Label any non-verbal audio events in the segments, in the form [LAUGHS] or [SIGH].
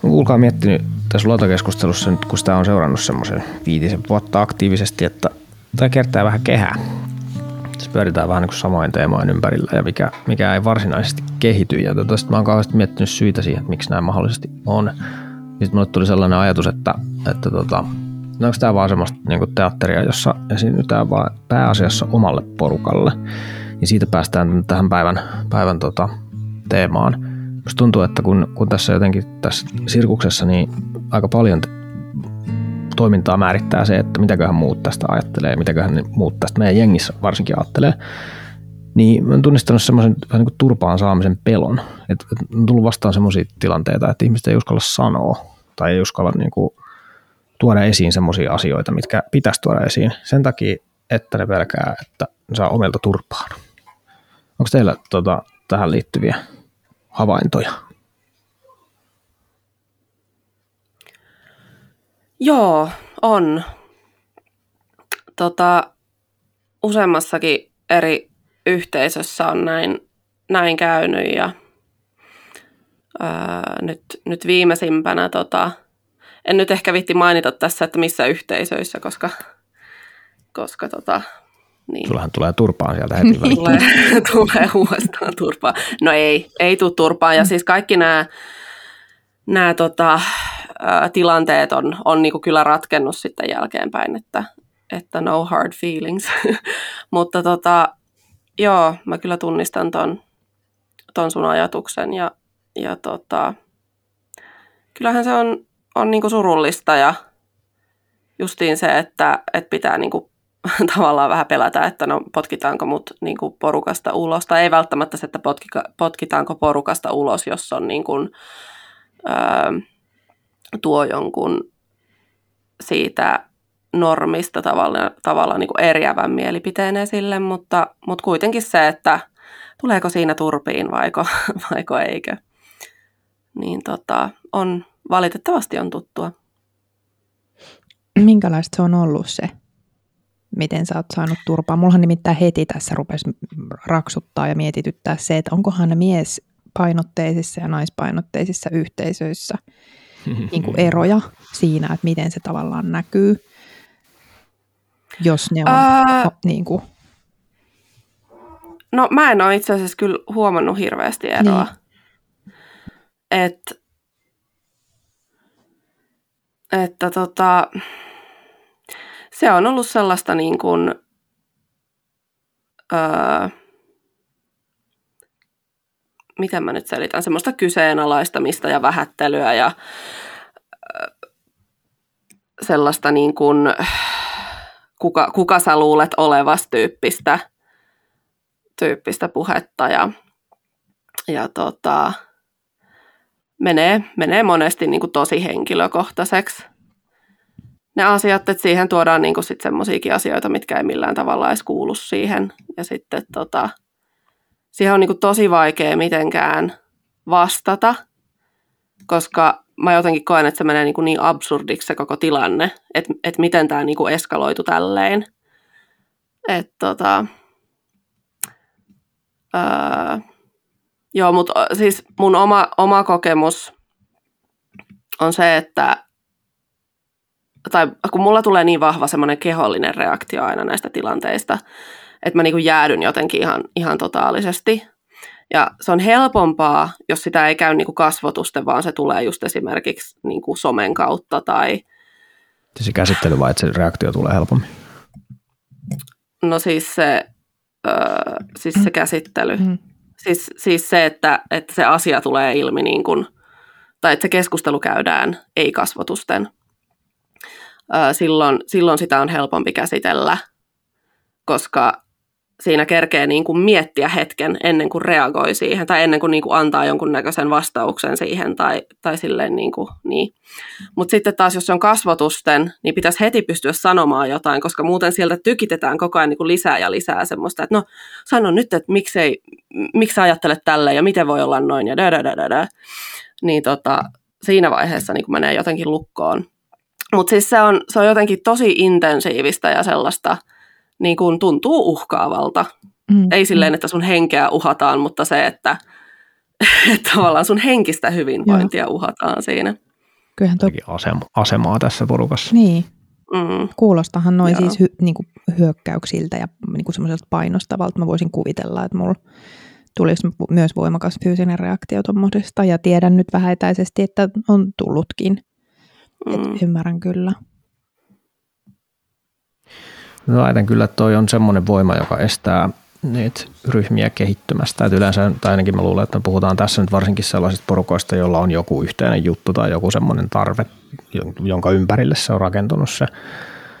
Kuulkaa miettinyt tässä luotakeskustelussa nyt, kun sitä on seurannut semmoisen viitisen vuotta aktiivisesti, että tämä kertaa vähän kehää. Tässä pyöritään vähän niin samoin teemojen ympärillä ja mikä, mikä ei varsinaisesti kehity. Ja tästä mä oon kauheasti miettinyt syitä siihen, että miksi näin mahdollisesti on. Sitten mulle tuli sellainen ajatus, että, että tota, no onko tämä vaan semmoista niin teatteria, jossa esiinnytään vaan pääasiassa omalle porukalle. Ja siitä päästään tähän päivän, päivän tota, teemaan. Musta tuntuu, että kun, kun tässä jotenkin tässä sirkuksessa niin aika paljon toimintaa määrittää se, että mitäköhän muut tästä ajattelee, mitäköhän muut tästä meidän jengissä varsinkin ajattelee, niin mä oon tunnistanut semmoisen vähän niin kuin turpaan saamisen pelon. Että et on tullut vastaan semmoisia tilanteita, että ihmiset ei uskalla sanoa tai ei uskalla niin kuin tuoda esiin semmoisia asioita, mitkä pitäisi tuoda esiin sen takia, että ne pelkää, että ne saa omilta turpaan. Onko teillä tota, tähän liittyviä havaintoja? Joo, on. Tota, useammassakin eri yhteisössä on näin, näin käynyt ja ää, nyt, nyt viimeisimpänä, tota, en nyt ehkä vitti mainita tässä, että missä yhteisöissä, koska, koska tota, niin. Sullahan tulee turpaan sieltä heti väliin. tulee, [LAUGHS] tulee uudestaan turpaan. No ei, ei tule turpaan. Ja siis kaikki nämä, nämä tota, tilanteet on, on niinku kyllä ratkennut sitten jälkeenpäin, että, että no hard feelings. [LAUGHS] Mutta tota, joo, mä kyllä tunnistan ton, ton sun ajatuksen ja, ja tota, kyllähän se on, on niinku surullista ja justiin se, että, että pitää niinku [LAUGHS] tavallaan vähän pelätä, että no potkitaanko mut niinku porukasta ulos, tai ei välttämättä se, että potkika, potkitaanko porukasta ulos, jos on niinku, öö, tuo jonkun siitä normista tavallaan, tavallaan niin kuin eriävän mielipiteen esille, mutta, mutta kuitenkin se, että tuleeko siinä turpiin vaiko, [LAUGHS] vaiko eikö, niin tota, on, valitettavasti on tuttua. Minkälaista se on ollut se, miten sä oot saanut turpaa? Mullahan nimittäin heti tässä rupesi raksuttaa ja mietityttää se, että onkohan mies painotteisissa ja naispainotteisissa yhteisöissä [LAUGHS] – niin kuin eroja siinä, että miten se tavallaan näkyy, jos ne on Ää... niin kuin... No mä en ole itse asiassa kyllä huomannut hirveästi eroa. Niin. Et, että tota, se on ollut sellaista niin kuin, öö, miten mä nyt selitän, semmoista kyseenalaistamista ja vähättelyä ja sellaista niin kuin, kuka, kuka sä luulet olevas tyyppistä, tyyppistä puhetta ja, ja tota, menee, menee monesti niin kuin tosi henkilökohtaiseksi ne asiat, että siihen tuodaan niin sitten semmoisiakin asioita, mitkä ei millään tavalla edes kuulu siihen. Ja sitten tota, siihen on niin kuin tosi vaikea mitenkään vastata, koska mä jotenkin koen, että se menee niin, kuin niin absurdiksi se koko tilanne, että, että miten tämä kuin eskaloitu tälleen. Että tota, öö, joo, mutta siis mun oma, oma kokemus on se, että tai kun mulla tulee niin vahva semmoinen kehollinen reaktio aina näistä tilanteista, että mä niin jäädyn jotenkin ihan, ihan totaalisesti. Ja se on helpompaa, jos sitä ei käy niin kuin kasvotusten, vaan se tulee just esimerkiksi niin kuin somen kautta tai... Se käsittely vai että se reaktio tulee helpommin? No siis se, öö, siis se käsittely. Mm. Siis, siis se, että, että se asia tulee ilmi niin kuin, tai että se keskustelu käydään ei-kasvotusten. Silloin, silloin sitä on helpompi käsitellä, koska siinä kerkee niin kuin miettiä hetken ennen kuin reagoi siihen tai ennen kuin, niin kuin antaa jonkunnäköisen vastauksen siihen tai, tai silleen niin niin. Mutta sitten taas, jos on kasvotusten, niin pitäisi heti pystyä sanomaan jotain, koska muuten sieltä tykitetään koko ajan niin kuin lisää ja lisää semmoista, että no sano nyt, että miksei, miksi ajattelet tälle ja miten voi olla noin ja da. Niin tota, siinä vaiheessa niin kuin menee jotenkin lukkoon. Mutta siis se on, se on jotenkin tosi intensiivistä ja sellaista – niin kuin tuntuu uhkaavalta. Mm. Ei silleen, että sun henkeä uhataan, mutta se, että, [LAUGHS] että tavallaan sun henkistä hyvinvointia Joo. uhataan siinä. Kyllähän toi, asema, asemaa tässä porukassa. niin, Mm. kuulostahan noin Joo. siis hy, niin kuin hyökkäyksiltä ja niin kuin semmoiselta painostavalta. Mä voisin kuvitella, että mulla tulisi myös voimakas fyysinen reaktio tuommoisesta. Ja tiedän nyt vähän etäisesti, että on tullutkin. Mm. Et ymmärrän kyllä. Väitän kyllä, että toi on semmoinen voima, joka estää niitä ryhmiä kehittymästä. Et yleensä, tai ainakin mä luulen, että me puhutaan tässä nyt varsinkin sellaisista porukoista, joilla on joku yhteinen juttu tai joku semmoinen tarve, jonka ympärille se on rakentunut se,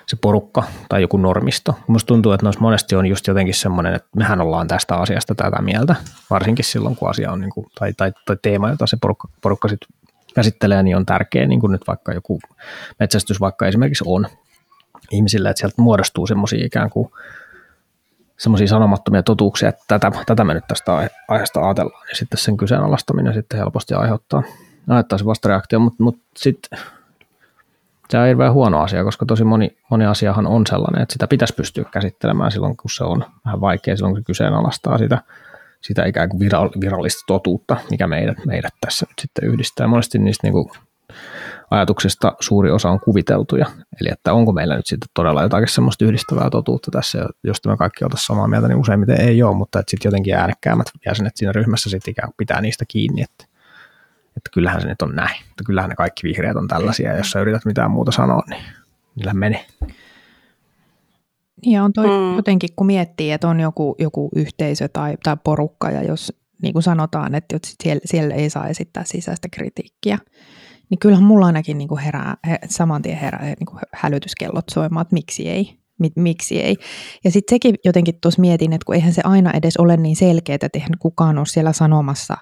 se porukka tai joku normisto. Musta tuntuu, että noissa monesti on just jotenkin semmoinen, että mehän ollaan tästä asiasta tätä mieltä, varsinkin silloin, kun asia on, niin kuin, tai, tai, tai teema, jota se porukka, porukka sit käsittelee, niin on tärkeä, niin kuin nyt vaikka joku metsästys vaikka esimerkiksi on. Ihmisille, että sieltä muodostuu semmoisia ikään kuin semmoisia sanomattomia totuuksia, että tätä, tätä me nyt tästä aihe- aiheesta ajatellaan, ja sitten sen kyseenalaistaminen sitten helposti aiheuttaa, aiheuttaa se vastareaktio, mutta, mutta sitten se on hirveän huono asia, koska tosi moni, moni asiahan on sellainen, että sitä pitäisi pystyä käsittelemään silloin, kun se on vähän vaikea, silloin kun se kyseenalaistaa sitä, sitä ikään kuin viral- virallista totuutta, mikä meidät, meidät tässä nyt sitten yhdistää. Monesti niistä niin kuin suuri osa on kuviteltuja, eli että onko meillä nyt sitten todella jotakin semmoista yhdistävää totuutta tässä, josta me kaikki oltaisiin samaa mieltä, niin useimmiten ei ole, mutta että sitten jotenkin äänekkäämmät jäsenet siinä ryhmässä sitten ikään kuin pitää niistä kiinni, että, että kyllähän se nyt on näin, että kyllähän ne kaikki vihreät on tällaisia, ja jos sä yrität mitään muuta sanoa, niin niillä menee. Ja on toi Mm. jotenkin, kun miettii, että on joku, joku yhteisö tai, tai porukka, ja jos niin kuin sanotaan, että siellä, siellä ei saa esittää sisäistä kritiikkiä, niin kyllähän mulla ainakin niin kuin herää, he- saman tien herää niin kuin hälytyskellot soimaan, että miksi ei. Mi- miksi ei. Ja sitten sekin jotenkin tuossa mietin, että kun eihän se aina edes ole niin selkeää, että eihän kukaan ole siellä sanomassa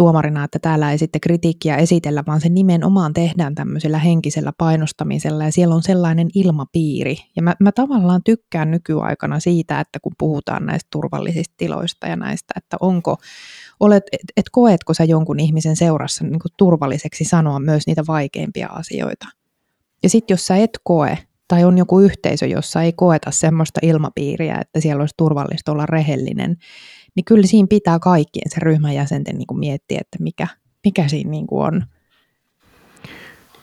tuomarina, että täällä ei sitten kritiikkiä esitellä, vaan se nimenomaan tehdään tämmöisellä henkisellä painostamisella ja siellä on sellainen ilmapiiri. Ja mä, mä tavallaan tykkään nykyaikana siitä, että kun puhutaan näistä turvallisista tiloista ja näistä, että onko, olet, et, et koetko sä jonkun ihmisen seurassa niin kuin turvalliseksi sanoa myös niitä vaikeimpia asioita. Ja sitten jos sä et koe, tai on joku yhteisö, jossa ei koeta semmoista ilmapiiriä, että siellä olisi turvallista olla rehellinen, niin kyllä siinä pitää kaikkien sen ryhmän jäsenten niin kuin miettiä, että mikä, mikä siinä niin kuin on.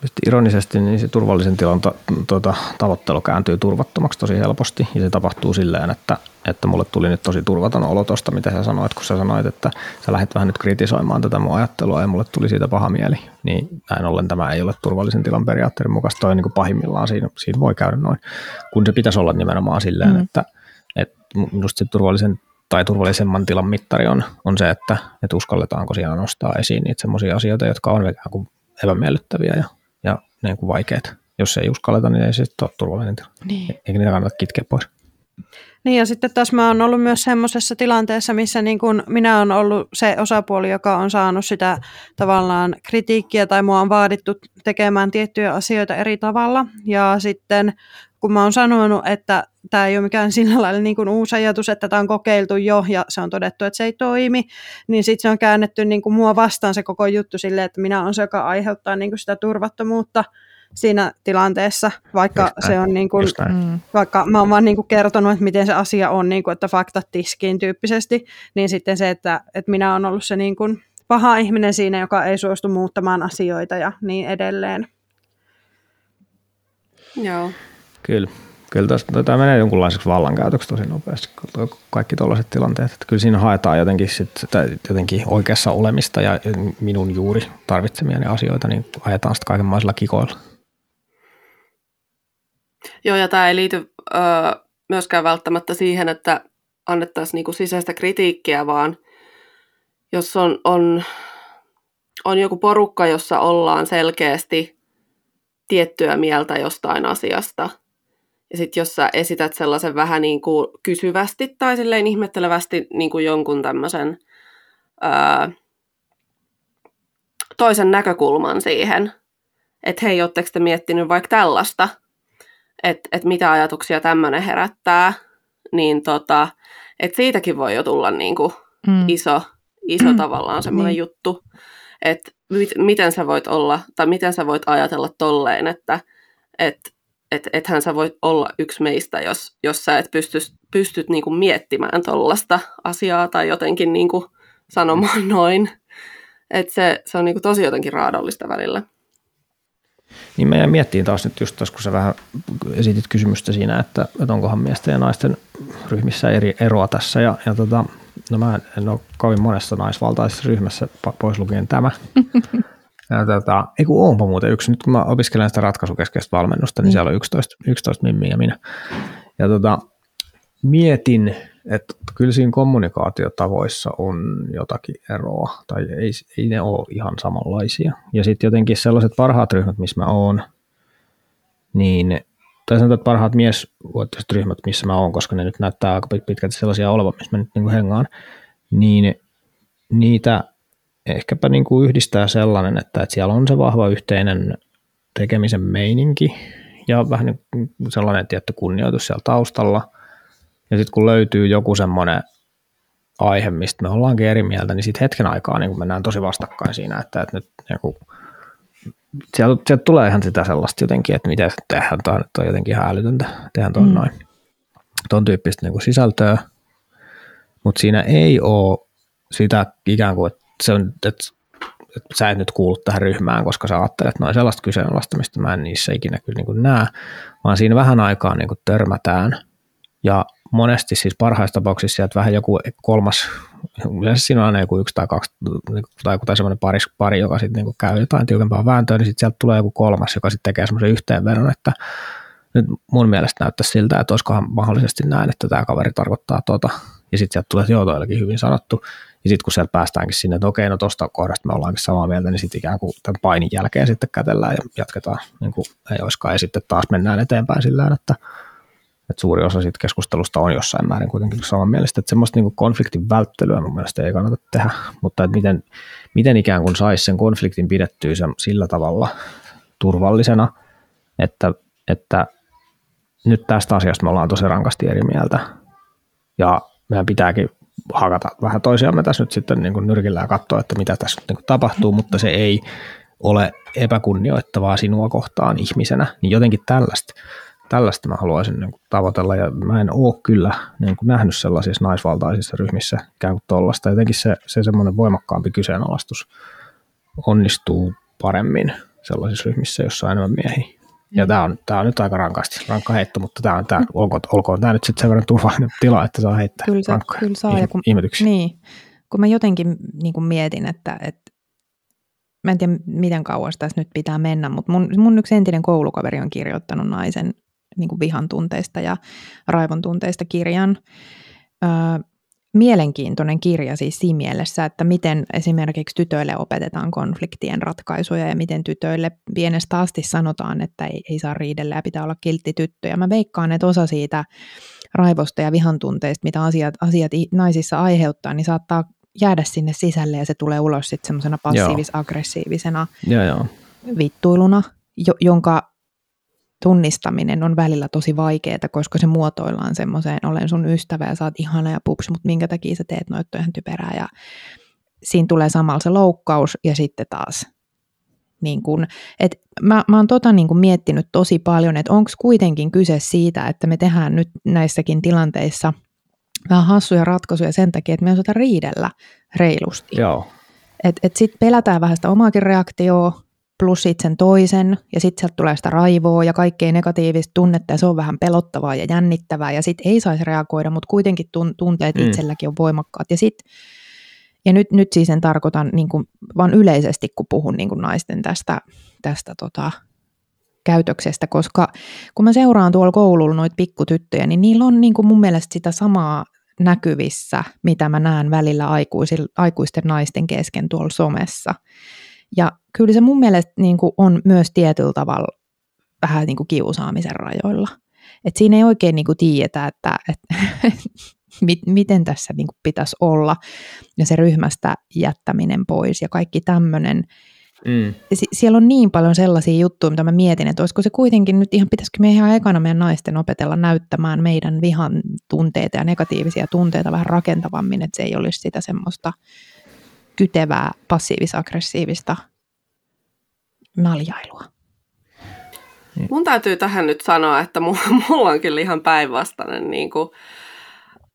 Sitten ironisesti niin se turvallisen tilan ta, tuota, tavoittelu kääntyy turvattomaksi tosi helposti ja se tapahtuu silleen, että, että mulle tuli nyt tosi turvaton olo tuosta, mitä sä sanoit, kun sä sanoit, että sä lähdet vähän nyt kritisoimaan tätä mun ajattelua ja mulle tuli siitä paha mieli. Niin näin ollen tämä ei ole turvallisen tilan periaatteiden mukaista, toi niin kuin pahimmillaan siinä, siinä voi käydä noin, kun se pitäisi olla nimenomaan silleen, Mm. että, että minusta se turvallisen tai turvallisemman tilan mittari on, on se, että, että uskalletaanko siellä nostaa esiin niitä semmoisia asioita, jotka on ikään kuin epämiellyttäviä ja, ja niin kuin vaikeita. Jos ei uskalleta, niin ei se sitten ole turvallinen tila. Niin. Eikä niitä kannata kitkeä pois. Niin ja sitten taas mä oon ollut myös semmoisessa tilanteessa, missä niin kun minä olen ollut se osapuoli, joka on saanut sitä tavallaan kritiikkiä tai mua on vaadittu tekemään tiettyjä asioita eri tavalla. Ja sitten kun mä oon sanonut, että tämä ei ole mikään sillä lailla niin kuin uusi ajatus, että tämä on kokeiltu jo ja se on todettu, että se ei toimi, niin sitten se on käännetty niin kuin mua vastaan se koko juttu silleen, että minä olen se, joka aiheuttaa niin kuin sitä turvattomuutta siinä tilanteessa, vaikka Just näin. se on niin kuin. Mm. vaikka mä oon vaan niin kuin kertonut, että miten se asia on, niin kuin, että faktat tiskiin tyyppisesti, niin sitten se, että, että minä olen ollut se niin kuin paha ihminen siinä, joka ei suostu muuttamaan asioita ja niin edelleen. Joo. Kyllä. Kyllä tästä, tämä menee jonkunlaiseksi vallankäytöksi tosi nopeasti, kaikki tällaiset tilanteet. Että kyllä siinä haetaan jotenkin, sit, jotenkin oikeassa olemista ja minun juuri tarvitsemiani asioita, niin ajetaan sitten kaikenlaisilla kikoilla. Joo, ja tämä ei liity ö, myöskään välttämättä siihen, että annettaisiin niinku sisäistä kritiikkiä, vaan jos on, on, on joku porukka, jossa ollaan selkeästi tiettyä mieltä jostain asiasta, ja sitten jos sä esität sellaisen vähän niin kuin kysyvästi tai silleen ihmettelevästi niin kuin jonkun tämmöisen ää, toisen näkökulman siihen, että hei, ootteko te miettinyt vaikka tällaista, että et mitä ajatuksia tämmöinen herättää, niin tota, et siitäkin voi jo tulla niinku Mm. iso, iso tavallaan semmoinen Niin. juttu, että mit, miten sä voit olla, tai miten sä voit ajatella tolleen, että et, et, ethän sä voit olla yksi meistä, jos, jos sä et pysty, pystyt niinku miettimään tollasta asiaa tai jotenkin niinku sanomaan [LAUGHS] noin. Että se, se on niinku tosi jotenkin raadollista välillä. Niin mä miettiin taas nyt just taas, kun sä vähän esitit kysymystä siinä, että, että onkohan miesten ja naisten ryhmissä eri eroa tässä. Ja, ja tota, no mä en ole kovin monessa naisvaltaisessa ryhmässä, pois lukien tämä. [LAUGHS] Ja tota, ei kun onpa muuten yksi. Nyt kun mä opiskelen sitä ratkaisukeskeistä valmennusta, niin, niin. siellä on 11, 11 mimmiä ja minä. Ja tota, mietin, että kyllä siinä kommunikaatiotavoissa on jotakin eroa, tai ei, ei ne ole ihan samanlaisia. Ja sitten jotenkin sellaiset parhaat ryhmät, missä mä oon, niin, tai sanotaan, että parhaat miesvuotiset ryhmät, missä mä oon, koska ne nyt näyttää aika pitkälti sellaisia olevan, missä mä nyt niin hengaan, niin niitä ehkäpä niin kuin yhdistää sellainen, että, että siellä on se vahva yhteinen tekemisen meininki ja vähän niin sellainen tietty kunnioitus siellä taustalla – ja sitten kun löytyy joku semmoinen aihe, mistä me ollaankin eri mieltä, niin sitten hetken aikaa niin mennään tosi vastakkain siinä, että, että nyt niin kuin, sieltä, sieltä tulee ihan sitä sellaista jotenkin, että miten tehdään toi, toi jotenkin ihan älytöntä, tehdään toi mm. noin. Tuon tyyppistä niin kuin sisältöä, mutta siinä ei ole sitä ikään kuin, että, se on, että, että sä et nyt kuulu tähän ryhmään, koska sä ajattelet noin sellaista kyseenalaistamista, mä en niissä ikinä kyllä niin kuin näe, vaan siinä vähän aikaa niin kuin törmätään ja monesti siis parhaissa tapauksissa sieltä vähän joku kolmas, yleensä siinä on aina joku yksi tai kaksi, tai joku semmoinen pari, pari joka sitten niin käy jotain tiukempaa vääntöä, niin sitten sieltä tulee joku kolmas, joka sitten tekee semmoisen yhteenvedon, että nyt mun mielestä näyttäisi siltä, että olisikohan mahdollisesti näin, että tämä kaveri tarkoittaa tota, ja sitten sieltä tulee, että joo, toillakin hyvin sanottu, ja sitten kun sieltä päästäänkin sinne, että okei, no tuosta kohdasta me ollaankin samaa mieltä, niin sitten ikään kuin tämän painin jälkeen sitten kätellään ja jatketaan, niin kuin ei olisikaan, ja sitten taas mennään eteenpäin sillä että että suuri osa siitä keskustelusta on jossain määrin kuitenkin samanmielistä, että semmoista niin konfliktin välttelyä mun mielestä ei kannata tehdä, mutta että miten, miten ikään kuin saisi sen konfliktin pidettyä sen, sillä tavalla turvallisena, että, että nyt tästä asiasta me ollaan tosi rankasti eri mieltä. Ja meidän pitääkin hakata vähän toisiamme tässä nyt sitten niin kuin nyrkillä ja katsoa, että mitä tässä niin kuin tapahtuu, mutta se ei ole epäkunnioittavaa sinua kohtaan ihmisenä, niin jotenkin tällaista tällaista mä haluaisin niin kuin tavoitella ja mä en ole kyllä niin kuin nähnyt sellaisissa naisvaltaisissa ryhmissä ikään kuin tollasta. Jotenkin se, se semmoinen voimakkaampi kyseenalaistus onnistuu paremmin sellaisissa ryhmissä, jossa on enemmän miehiä. Ja mm. tämä on, tämä on nyt aika rankasti, rankka heitto, mutta tämä on, tämä, olkoon, olkoon tämä nyt sitten sen verran turvallinen [LAUGHS] tila, että saa heittää kyllä, se, kyllä saa, ja kun, ihmetyksiä. Niin, kun mä jotenkin niin kuin mietin, että, että mä en tiedä miten kauas tässä nyt pitää mennä, mutta mun, mun yksi entinen koulukaveri on kirjoittanut naisen niin kuin vihan tunteista ja raivon tunteista kirjan. Öö, mielenkiintoinen kirja siis siinä mielessä, että miten esimerkiksi tytöille opetetaan konfliktien ratkaisuja ja miten tytöille pienestä asti sanotaan, että ei, ei saa riidellä ja pitää olla kiltti tyttö. Ja mä veikkaan, että osa siitä raivosta ja vihan tunteista, mitä asiat, asiat naisissa aiheuttaa, niin saattaa jäädä sinne sisälle ja se tulee ulos sitten semmoisena passiivis-aggressiivisena joo. Joo, joo. vittuiluna, jo, jonka tunnistaminen on välillä tosi vaikeaa, koska se muotoillaan semmoiseen, olen sun ystävä ja sä oot ihana ja pups, mutta minkä takia sä teet noita ihan typerää. Ja siinä tulee samalla se loukkaus ja sitten taas niin kun, et mä, mä oon tota niin kun miettinyt tosi paljon, että onko kuitenkin kyse siitä, että me tehdään nyt näissäkin tilanteissa vähän hassuja ratkaisuja sen takia, että me osataan riidellä reilusti. Joo. Et, et sitten pelätään vähän sitä omaakin reaktioa, plus sitten sen toisen, ja sitten sieltä tulee sitä raivoa ja kaikkea negatiivista tunnetta, ja se on vähän pelottavaa ja jännittävää, ja sitten ei saisi reagoida, mutta kuitenkin tunteet mm. itselläkin on voimakkaat. Ja, sit, ja nyt, nyt siis en tarkoitan niin kuin, vaan yleisesti, kun puhun niin kuin naisten tästä, tästä tota, käytöksestä, koska kun mä seuraan tuolla koululla noita pikkutyttöjä, niin niillä on niin kuin mun mielestä sitä samaa näkyvissä, mitä mä näen välillä aikuisten naisten kesken tuolla somessa. Ja kyllä se mun mielestä niin kuin on myös tietyllä tavalla vähän niin kuin kiusaamisen rajoilla. Et siinä ei oikein niin kuin tiedetä, että, että [LAUGHS] miten tässä niin kuin pitäisi olla ja se ryhmästä jättäminen pois ja kaikki tämmöinen. Mm. siellä on niin paljon sellaisia juttuja, mitä mä mietin, että olisiko se kuitenkin nyt ihan, pitäisikö me ihan ekana meidän naisten opetella näyttämään meidän vihan tunteita ja negatiivisia tunteita vähän rakentavammin, että se ei olisi sitä semmoista kytevää passiivis-aggressiivista naljailua. Niin. Mun täytyy tähän nyt sanoa, että [LAUGHS] mulla on kyllä ihan päinvastainen niin kuin,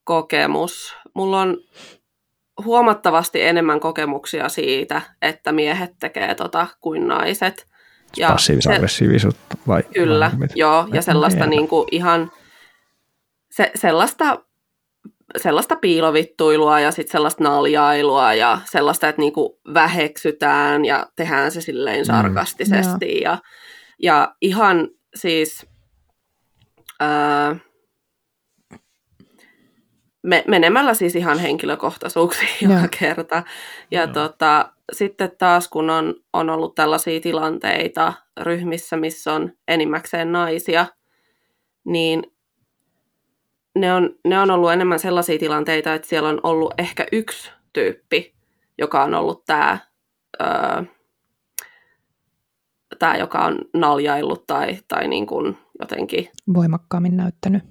kokemus. Mulla on huomattavasti enemmän kokemuksia siitä, että miehet tekee tota kuin naiset. Ja Passiivis-aggressiivisuutta vai? Kyllä, vai joo, ja sellaista niin kuin ihan se, sellaista, sellaista piilovittuilua ja sitten sellaista naljailua ja sellaista, että niin kuin väheksytään ja tehdään se silleen Mm. sarkastisesti. ja, ja ihan siis ää, me, menemällä siis ihan henkilökohtaisuuksiin joka kerta. Ja Joo. tota, sitten taas kun on, on ollut tällaisia tilanteita ryhmissä, missä on enimmäkseen naisia, niin ne on, ne on ollut enemmän sellaisia tilanteita, että siellä on ollut ehkä yksi tyyppi, joka on ollut tämä, öö, tämä joka on naljaillut tai, tai niin kuin jotenkin Voimakkaammin näyttänyt.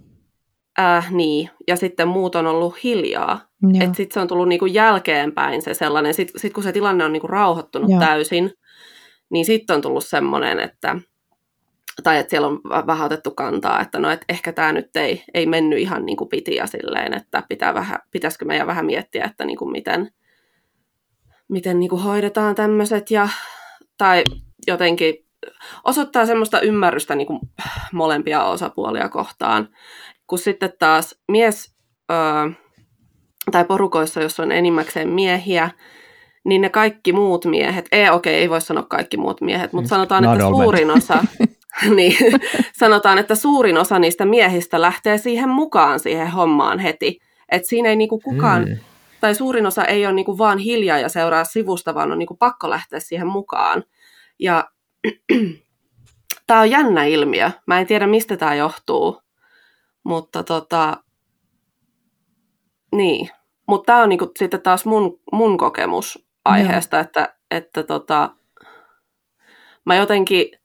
Äh, niin, ja sitten muut on ollut hiljaa. Joo. Että sitten se on tullut niinku jälkeenpäin se sellainen, sitten sit kun se tilanne on niinku rauhoittunut Joo. täysin, niin sitten on tullut semmoinen, että, tai että siellä on vähän otettu kantaa, että no et ehkä tämä nyt ei, ei mennyt ihan niin kuin piti ja silleen, että pitää vähän, pitäisikö meidän vähän miettiä, että niin kuin miten, miten niin kuin hoidetaan tämmöiset ja, tai jotenkin osoittaa semmoista ymmärrystä niin kuin molempia osapuolia kohtaan, kun sitten taas mies öö, tai porukoissa, jos on enimmäkseen miehiä, niin ne kaikki muut miehet, ei okei, ei voi sanoa kaikki muut miehet, mutta sanotaan, että suurin osa, [LAUGHS] [LAUGHS] niin, sanotaan, että suurin osa niistä miehistä lähtee siihen mukaan siihen hommaan heti. Että siinä ei niinku kukaan, Mm. tai suurin osa ei ole niinku vaan hiljaa ja seuraa sivusta, vaan on niinku pakko lähteä siihen mukaan. Ja [CLEARS THROAT] tämä on jännä ilmiö. Mä en tiedä, mistä tämä johtuu, mutta tota, niin. Mutta tämä on niinku sitten taas mun, mun kokemus aiheesta, että, että tota, mä jotenkin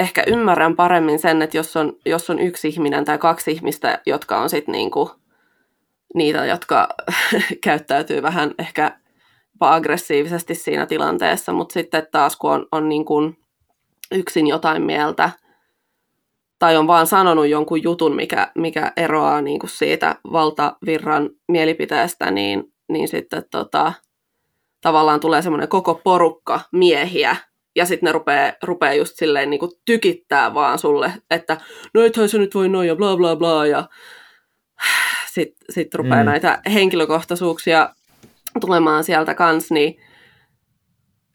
ehkä ymmärrän paremmin sen, että jos on, jos on yksi ihminen tai kaksi ihmistä, jotka on sitten niinku niitä, jotka [LAUGHS] käyttäytyy vähän ehkä aggressiivisesti siinä tilanteessa, mutta sitten taas kun on, on niin kuin yksin jotain mieltä tai on vaan sanonut jonkun jutun, mikä, mikä eroaa niin kuin siitä valtavirran mielipiteestä, niin, niin sitten tota, tavallaan tulee semmoinen koko porukka miehiä, ja sitten ne rupeaa, rupeaa just silleen niin kuin tykittää vaan sulle, että no ethän se nyt voi noin ja bla bla bla, ja sitten [SIGHS] sit rupeaa Mm. näitä henkilökohtaisuuksia tulemaan sieltä kans, niin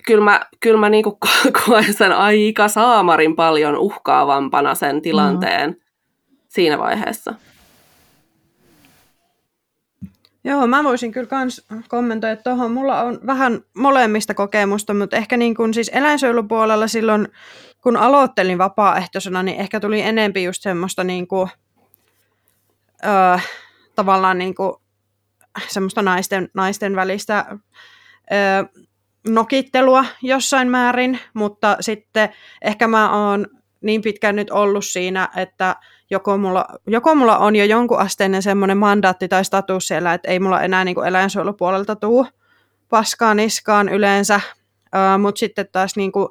kyllä mä, kyllä mä niinku ko- [LAUGHS] koen sen aika saamarin paljon uhkaavampana sen tilanteen mm. siinä vaiheessa. Joo, mä voisin kyllä kans kommentoida tuohon. Mulla on vähän molemmista kokemusta, mutta ehkä niin kuin siis eläinsuojelupuolella silloin, kun aloittelin vapaaehtoisena, niin ehkä tuli enempi just semmoista niin kuin, öö, tavallaan niin kuin, semmoista naisten, naisten välistä öö, nokittelua jossain määrin, mutta sitten ehkä mä oon niin pitkään nyt ollut siinä, että joko mulla, joko mulla on jo jonkun asteinen semmoinen mandaatti tai status siellä, että ei mulla enää niin kuin eläinsuojelupuolelta tuu paskaa niskaan yleensä, uh, mutta sitten taas niin kuin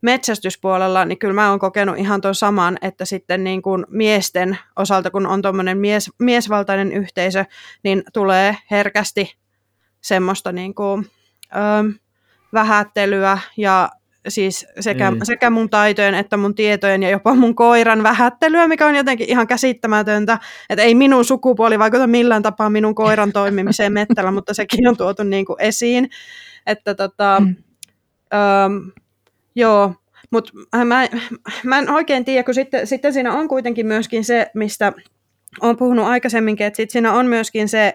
metsästyspuolella, niin kyllä mä oon kokenut ihan tuon saman, että sitten niin kuin miesten osalta, kun on tuommoinen mies, miesvaltainen yhteisö, niin tulee herkästi semmoista niin kuin, ö, vähättelyä ja siis sekä, Mm. sekä mun taitojen että mun tietojen ja jopa mun koiran vähättelyä, mikä on jotenkin ihan käsittämätöntä, että ei minun sukupuoli vaikuta millään tapaa minun koiran [LAUGHS] toimimiseen mettällä, mutta sekin on tuotu niin kuin esiin, että tota, Mm. öö, joo, mutta mä, mä en oikein tiedä, kun sitten, sitten siinä on kuitenkin myöskin se, mistä olen puhunut aikaisemminkin, että sitten siinä on myöskin se,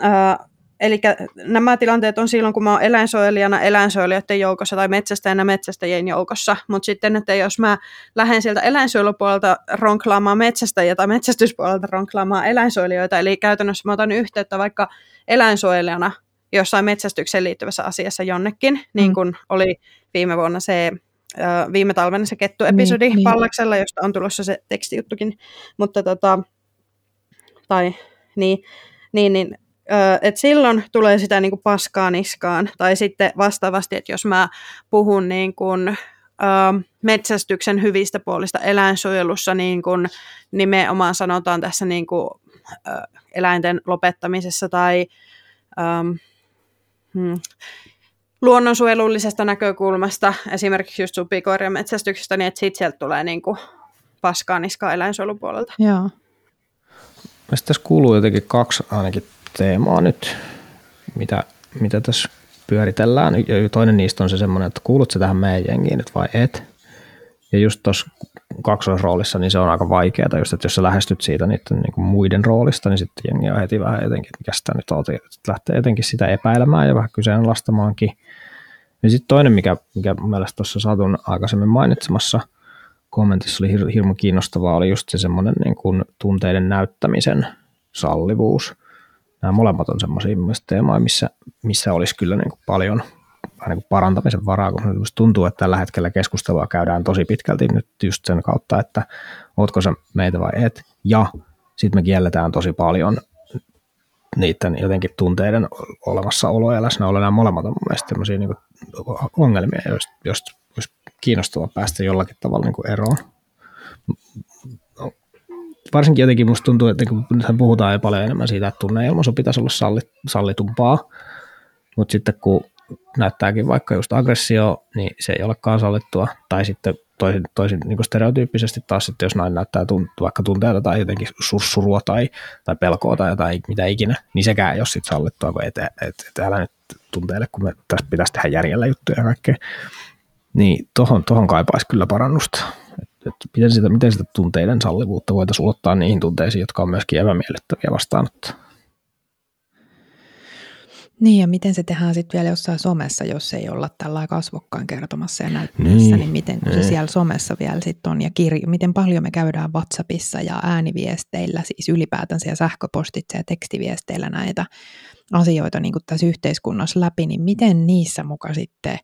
ää, eli nämä tilanteet on silloin, kun mä oon eläinsuojelijana eläinsuojelijoiden joukossa tai metsästäjänä metsästäjien joukossa, mutta sitten, että jos mä lähden sieltä eläinsuojelupuolelta ronklaamaan metsästäjiä tai metsästyspuolelta ronklaamaan eläinsuojelijoita, eli käytännössä mä otan yhteyttä vaikka eläinsuojelijana jossain metsästykseen liittyvässä asiassa jonnekin, mm. niin kuin oli viime vuonna se viime talvena se kettuepisodi Niin, niin, niin. Pallaksella, josta on tulossa se tekstijuttukin, mutta tota, tai niin, niin, niin että silloin tulee sitä niin kuin paskaa niskaan, tai sitten vastaavasti, että jos mä puhun niin kuin, ö, metsästyksen hyvistä puolista eläinsuojelussa, niin kuin nimenomaan sanotaan tässä niin kuin, ö, eläinten lopettamisessa tai ö, hmm, luonnonsuojelullisesta näkökulmasta, esimerkiksi just supikoirien metsästyksestä, niin että sit sieltä tulee niin kuin paskaa niskaa eläinsuojelupuolelta. Joo. Mielestäni tässä kuuluu jotenkin kaksi ainakin teemaa nyt, mitä, mitä tässä pyöritellään. Ja toinen niistä on se semmoinen, että kuulut se tähän meidän jengiin nyt vai et. Ja just tuossa kaksoisroolissa, niin se on aika vaikeaa, just, että jos sä lähestyt siitä niiden niin kuin muiden roolista, niin sitten jengi on heti vähän jotenkin, mikä sitä nyt on, lähtee jotenkin sitä epäilemään ja vähän kyseenalaistamaankin. Ja sitten toinen, mikä, mikä mielestäni tuossa Satun aikaisemmin mainitsemassa kommentissa oli hir- hirmu kiinnostavaa, oli just se semmoinen niin kuin tunteiden näyttämisen sallivuus. Nämä molemmat on semmoisia teemoja, missä, missä olisi kyllä niin kuin paljon niin kuin parantamisen varaa, kun tuntuu, että tällä hetkellä keskustelua käydään tosi pitkälti nyt just sen kautta, että ootko sä meitä vai et. Ja sitten me kielletään tosi paljon niiden jotenkin tunteiden olemassaolo ja läsnäolo. Nämä molemmat on mun mielestä niin ongelmia, joista, joista olisi kiinnostavaa päästä jollakin tavalla niin kuin eroon. Varsinkin jotenkin musta tuntuu, että kun puhutaan jo paljon enemmän siitä, että tunneilmaisu pitäisi olla sallitumpaa, mutta sitten kun näyttääkin vaikka just aggressio, niin se ei olekaan sallittua. Tai sitten toisin, toisin niin stereotyyppisesti taas sitten, jos nainen näyttää tunt, vaikka tunteita tai jotenkin surua tai, tai pelkoa tai jotain, mitä ikinä, niin sekään ei ole sitten sallittua, kun et, et, et älä nyt tunteille, kun me tässä pitäisi tehdä järjellä juttuja ja kaikkea. Niin tohon, tohon kaipaisi kyllä parannusta. Et, et miten, sitä, miten sitä tunteiden sallivuutta voitaisiin ulottaa niihin tunteisiin, jotka on myöskin epämiellyttäviä vastaanottaa. Niin ja miten se tehdään sitten vielä jossain somessa, jos ei olla tällä kasvokkaan kertomassa ja näyttämässä, niin, niin miten niin. se siellä somessa vielä sitten on ja kirjo, miten paljon me käydään WhatsAppissa ja ääniviesteillä, siis ylipäätänsä ja sähköpostitse ja tekstiviesteillä näitä asioita niin kuin tässä yhteiskunnassa läpi, niin miten niissä muka sitten,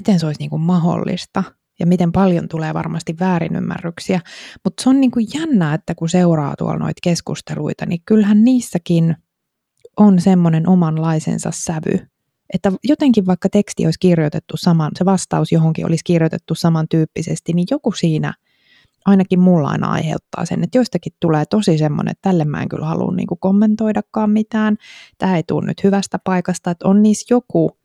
miten se olisi niin kuin mahdollista ja miten paljon tulee varmasti väärinymmärryksiä, mutta se on niin kuin jännää, että kun seuraa tuolla noita keskusteluita, niin kyllähän niissäkin – on semmoinen omanlaisensa sävy, että jotenkin vaikka teksti olisi kirjoitettu saman, se vastaus johonkin olisi kirjoitettu samantyyppisesti, niin joku siinä ainakin mulla aina aiheuttaa sen, että joistakin tulee tosi semmoinen, että tälle mä en kyllä halua niin kommentoidakaan mitään, tämä ei tule nyt hyvästä paikasta, että on niissä joku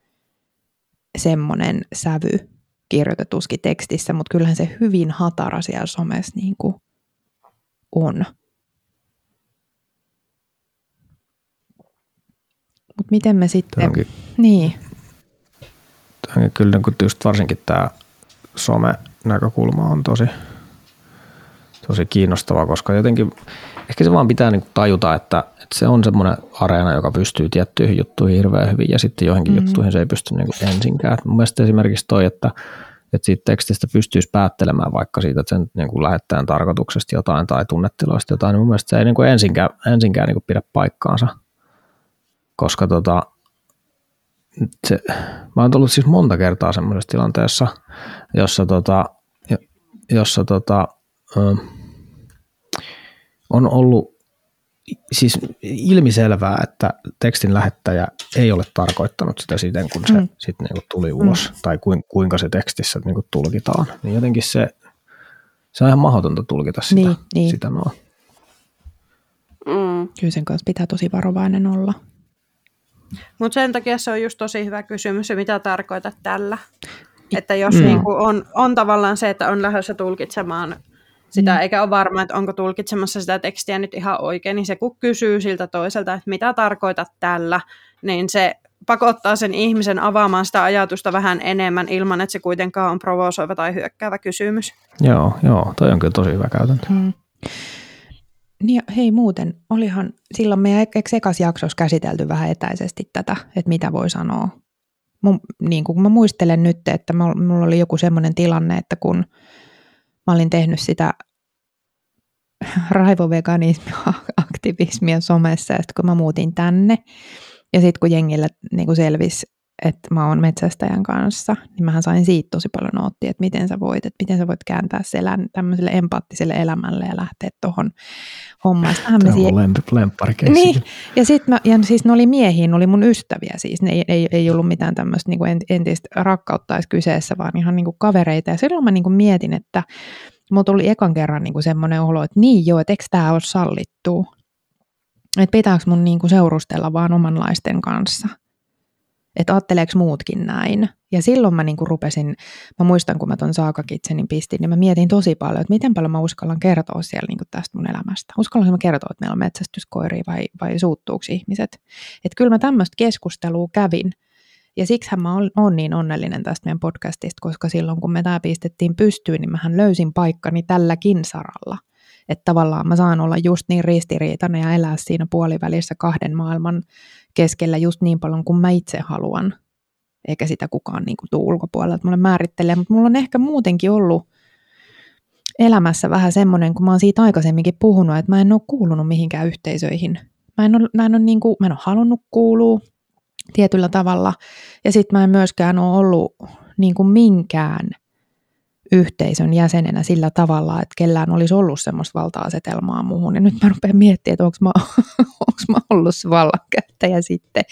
semmoinen sävy kirjoitetuskin tekstissä, mutta kyllähän se hyvin hatara siellä somessa niin kuin on. Mutta miten me sitten... Onkin, niin. Onkin kyllä niin just varsinkin tämä some-näkökulma on tosi, tosi kiinnostava, koska jotenkin ehkä se vaan pitää niin tajuta, että, että se on semmoinen areena, joka pystyy tiettyihin juttuihin hirveän hyvin ja sitten johonkin mm-hmm. juttuihin se ei pysty niin kuin ensinkään. Mun mielestä esimerkiksi toi, että, että siitä tekstistä pystyisi päättelemään vaikka siitä, että sen niin kuin lähettäjän tarkoituksesta jotain tai tunnetiloista jotain, niin mun mielestä se ei niin kuin ensinkään, ensinkään niin kuin pidä paikkaansa koska tota, se, mä oon tullut siis monta kertaa semmoisessa tilanteessa, jossa, tota, jossa tota, on ollut siis ilmiselvää, että tekstin lähettäjä ei ole tarkoittanut sitä siten, kun se mm. sitten niinku tuli ulos, mm. tai kuinka se tekstissä niinku tulkitaan. Niin jotenkin se, se on ihan mahdotonta tulkita sitä, niin, niin. sitä noin. Mm. Kyllä sen kanssa pitää tosi varovainen olla. Mutta sen takia se on just tosi hyvä kysymys, mitä tarkoitat tällä. Että jos mm. niin kuin on, on tavallaan se, että on lähdössä tulkitsemaan sitä, mm. eikä ole varma, että onko tulkitsemassa sitä tekstiä nyt ihan oikein, niin se kun kysyy siltä toiselta, että mitä tarkoitat tällä, niin se pakottaa sen ihmisen avaamaan sitä ajatusta vähän enemmän ilman, että se kuitenkaan on provosoiva tai hyökkäävä kysymys. Joo, joo, toi on kyllä tosi hyvä käytäntö. Mm. Niin hei muuten, olihan silloin meidän ekas jaksossa käsitelty vähän etäisesti tätä, että mitä voi sanoa. Mun, niin kuin mä muistelen nyt, että mulla oli joku semmoinen tilanne, että kun mä olin tehnyt sitä raivoveganismia [LAUGHS] aktivismia somessa, ja sitten kun mä muutin tänne, ja sitten kun jengillä niin selvisi että mä oon metsästäjän kanssa, niin mähän sain siitä tosi paljon noottia, että miten sä voit, että miten sä voit kääntää selän tämmöiselle empaattiselle elämälle ja lähteä tuohon hommaan. Tämä on siihen... lemppari Niin, ja sitten mä, ja siis ne oli miehiä, ne oli mun ystäviä siis, ne ei, ei, ei ollut mitään tämmöistä niin entistä rakkautta kyseessä, vaan ihan niin kuin kavereita. Ja silloin mä niin kuin mietin, että mulla tuli ekan kerran niin kuin semmoinen olo, että niin joo, että eikö tämä ole sallittu? Että pitääkö mun niin kuin seurustella vaan omanlaisten kanssa – Että ajatteleeko muutkin näin. Ja silloin mä niin kuin rupesin, mä muistan kun mä ton saakakitsenin pistin, niin mä mietin tosi paljon, että miten paljon mä uskallan kertoa siellä niin tästä mun elämästä. Uskallanko mä kertoa, että meillä on metsästyskoiria vai, vai suuttuuko ihmiset. Että kyllä mä tämmöistä keskustelua kävin. Ja siksi mä oon niin onnellinen tästä meidän podcastista, koska silloin kun me tämä pistettiin pystyyn, niin mähän löysin paikkani tälläkin saralla. Että tavallaan mä saan olla just niin ristiriitainen ja elää siinä puolivälissä kahden maailman keskellä just niin paljon kuin mä itse haluan. Eikä sitä kukaan niin kuin tuu ulkopuolelta mulle määrittelee, mutta mulla on ehkä muutenkin ollut elämässä vähän semmoinen, kun mä oon siitä aikaisemminkin puhunut, että mä en ole kuulunut mihinkään yhteisöihin. Mä en ole, mä en ole, niin kuin, mä en ole halunnut kuulua tietyllä tavalla. Ja sitten mä en myöskään ole ollut niin kuin minkään – yhteisön jäsenenä sillä tavalla, että kellään olisi ollut semmoista valta-asetelmaa muuhun. Ja nyt mä rupean miettimään, että onko mä, [LAUGHS] mä ollut se vallankäyttäjä sitten.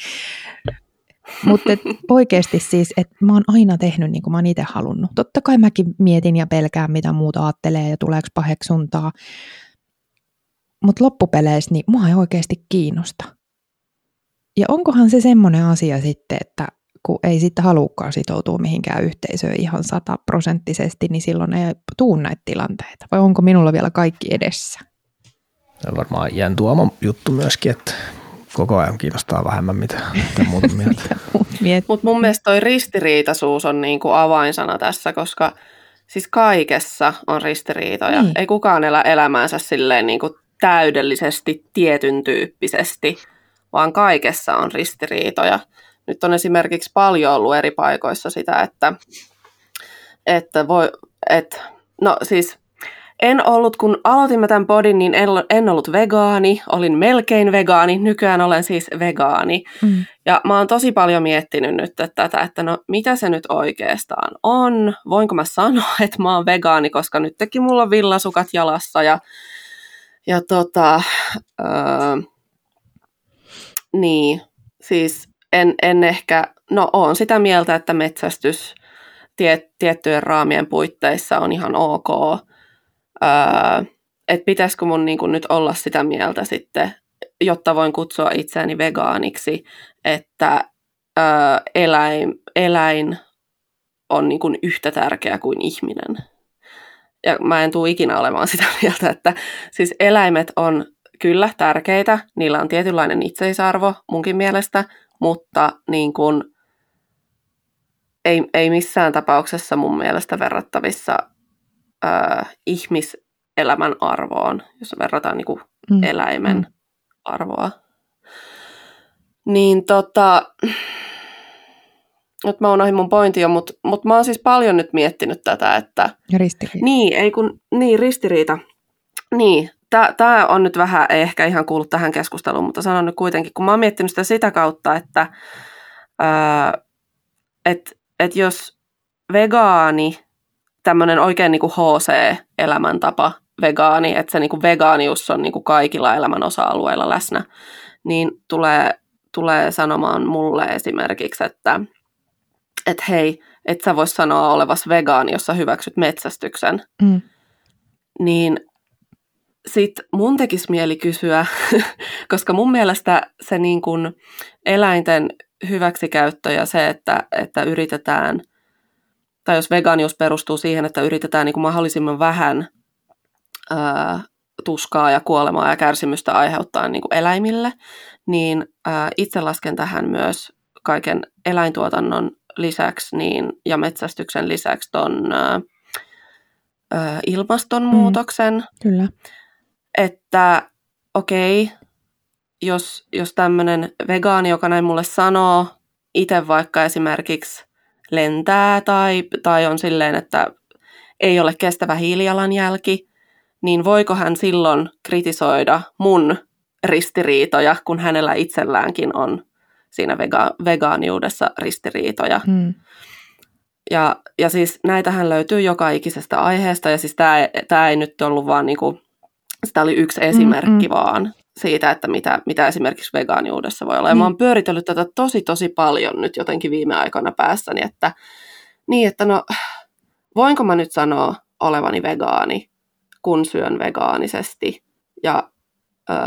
Mutta oikeasti siis, että mä oon aina tehnyt niin kuin mä oon itse halunnut. Totta kai mäkin mietin ja pelkään, mitä muuta ajattelee ja tuleeko paheksuntaa. Mutta loppupeleissä niin mua ei oikeasti kiinnosta. Ja onkohan se semmoinen asia sitten, että kun ei sitten halukkaan sitoutua mihinkään yhteisöön ihan sataprosenttisesti, niin silloin ei tuu näitä tilanteita. Vai onko minulla vielä kaikki edessä? Se on varmaan iän tuoma juttu myöskin, että koko ajan kiinnostaa vähemmän, mitä, mitä muuta [LAUGHS] mieltä. Mutta mun mielestä toi ristiriitaisuus on niinku avainsana tässä, koska siis kaikessa on ristiriitoja. Niin. Ei kukaan elä elämäänsä silleen niinku täydellisesti, tietyn tyyppisesti, vaan kaikessa on ristiriitoja nyt on esimerkiksi paljon ollut eri paikoissa sitä, että, että voi, että, no siis en ollut, kun aloitimme tämän podin, niin en, en ollut vegaani, olin melkein vegaani, nykyään olen siis vegaani. Mm. Ja mä oon tosi paljon miettinyt nyt että tätä, että no mitä se nyt oikeastaan on, voinko mä sanoa, [LAUGHS] että mä oon vegaani, koska nyt teki mulla villasukat jalassa ja, ja tota, öö, niin, siis en, en ehkä, no on sitä mieltä, että metsästys tie, tiettyjen raamien puitteissa on ihan ok. Öö, että pitäisikö mun niin nyt olla sitä mieltä sitten, jotta voin kutsua itseäni vegaaniksi, että öö, eläin, eläin on niin kuin yhtä tärkeä kuin ihminen. Ja mä en tule ikinä olemaan sitä [LAUGHS] mieltä, että siis eläimet on kyllä tärkeitä, niillä on tietynlainen itseisarvo munkin mielestä, mutta niin kuin, ei, ei missään tapauksessa mun mielestä verrattavissa ää, ihmiselämän arvoon, jos verrataan niin kuin mm. eläimen mm. arvoa. Niin tota, nyt mä unohdin mun pointin jo, mutta mut mä oon siis paljon nyt miettinyt tätä, että... Ristiriita. Niin, ei kun, niin, ristiriita. Niin, tämä on nyt vähän, ei ehkä ihan kuulu tähän keskusteluun, mutta sanon nyt kuitenkin, kun mä oon miettinyt sitä sitä kautta, että et, et jos vegaani, tämmöinen oikein niin kuin HC-elämäntapa, vegaani, että se niin kuin vegaanius on niin kuin kaikilla elämän osa-alueilla läsnä, niin tulee, tulee sanomaan mulle esimerkiksi, että et hei, et sä vois sanoa olevas vegaani, jos sä hyväksyt metsästyksen. Mm. Niin sitten mun tekisi mieli kysyä, [LAUGHS] koska mun mielestä se niin kun eläinten hyväksikäyttö ja se, että, että yritetään, tai jos vegaanius perustuu siihen, että yritetään niin kuin mahdollisimman vähän ää, tuskaa ja kuolemaa ja kärsimystä aiheuttaa niin kuin eläimille, niin ää, itse lasken tähän myös kaiken eläintuotannon lisäksi niin, ja metsästyksen lisäksi ton ää, ilmastonmuutoksen. Mm, kyllä että okei, jos, jos tämmöinen vegaani, joka näin mulle sanoo, itse vaikka esimerkiksi lentää tai, tai on silleen, että ei ole kestävä hiilijalanjälki, niin voiko hän silloin kritisoida mun ristiriitoja, kun hänellä itselläänkin on siinä vega- vegaaniudessa ristiriitoja. Hmm. Ja, ja siis näitähän löytyy joka ikisestä aiheesta, ja siis tämä ei nyt ollut vaan niinku sitä oli yksi esimerkki Mm-mm. vaan siitä, että mitä, mitä esimerkiksi vegaaniudessa voi olla. Ja mm. mä oon pyöritellyt tätä tosi tosi paljon nyt jotenkin viime aikoina päässäni, että niin, että no voinko mä nyt sanoa olevani vegaani, kun syön vegaanisesti ja öö,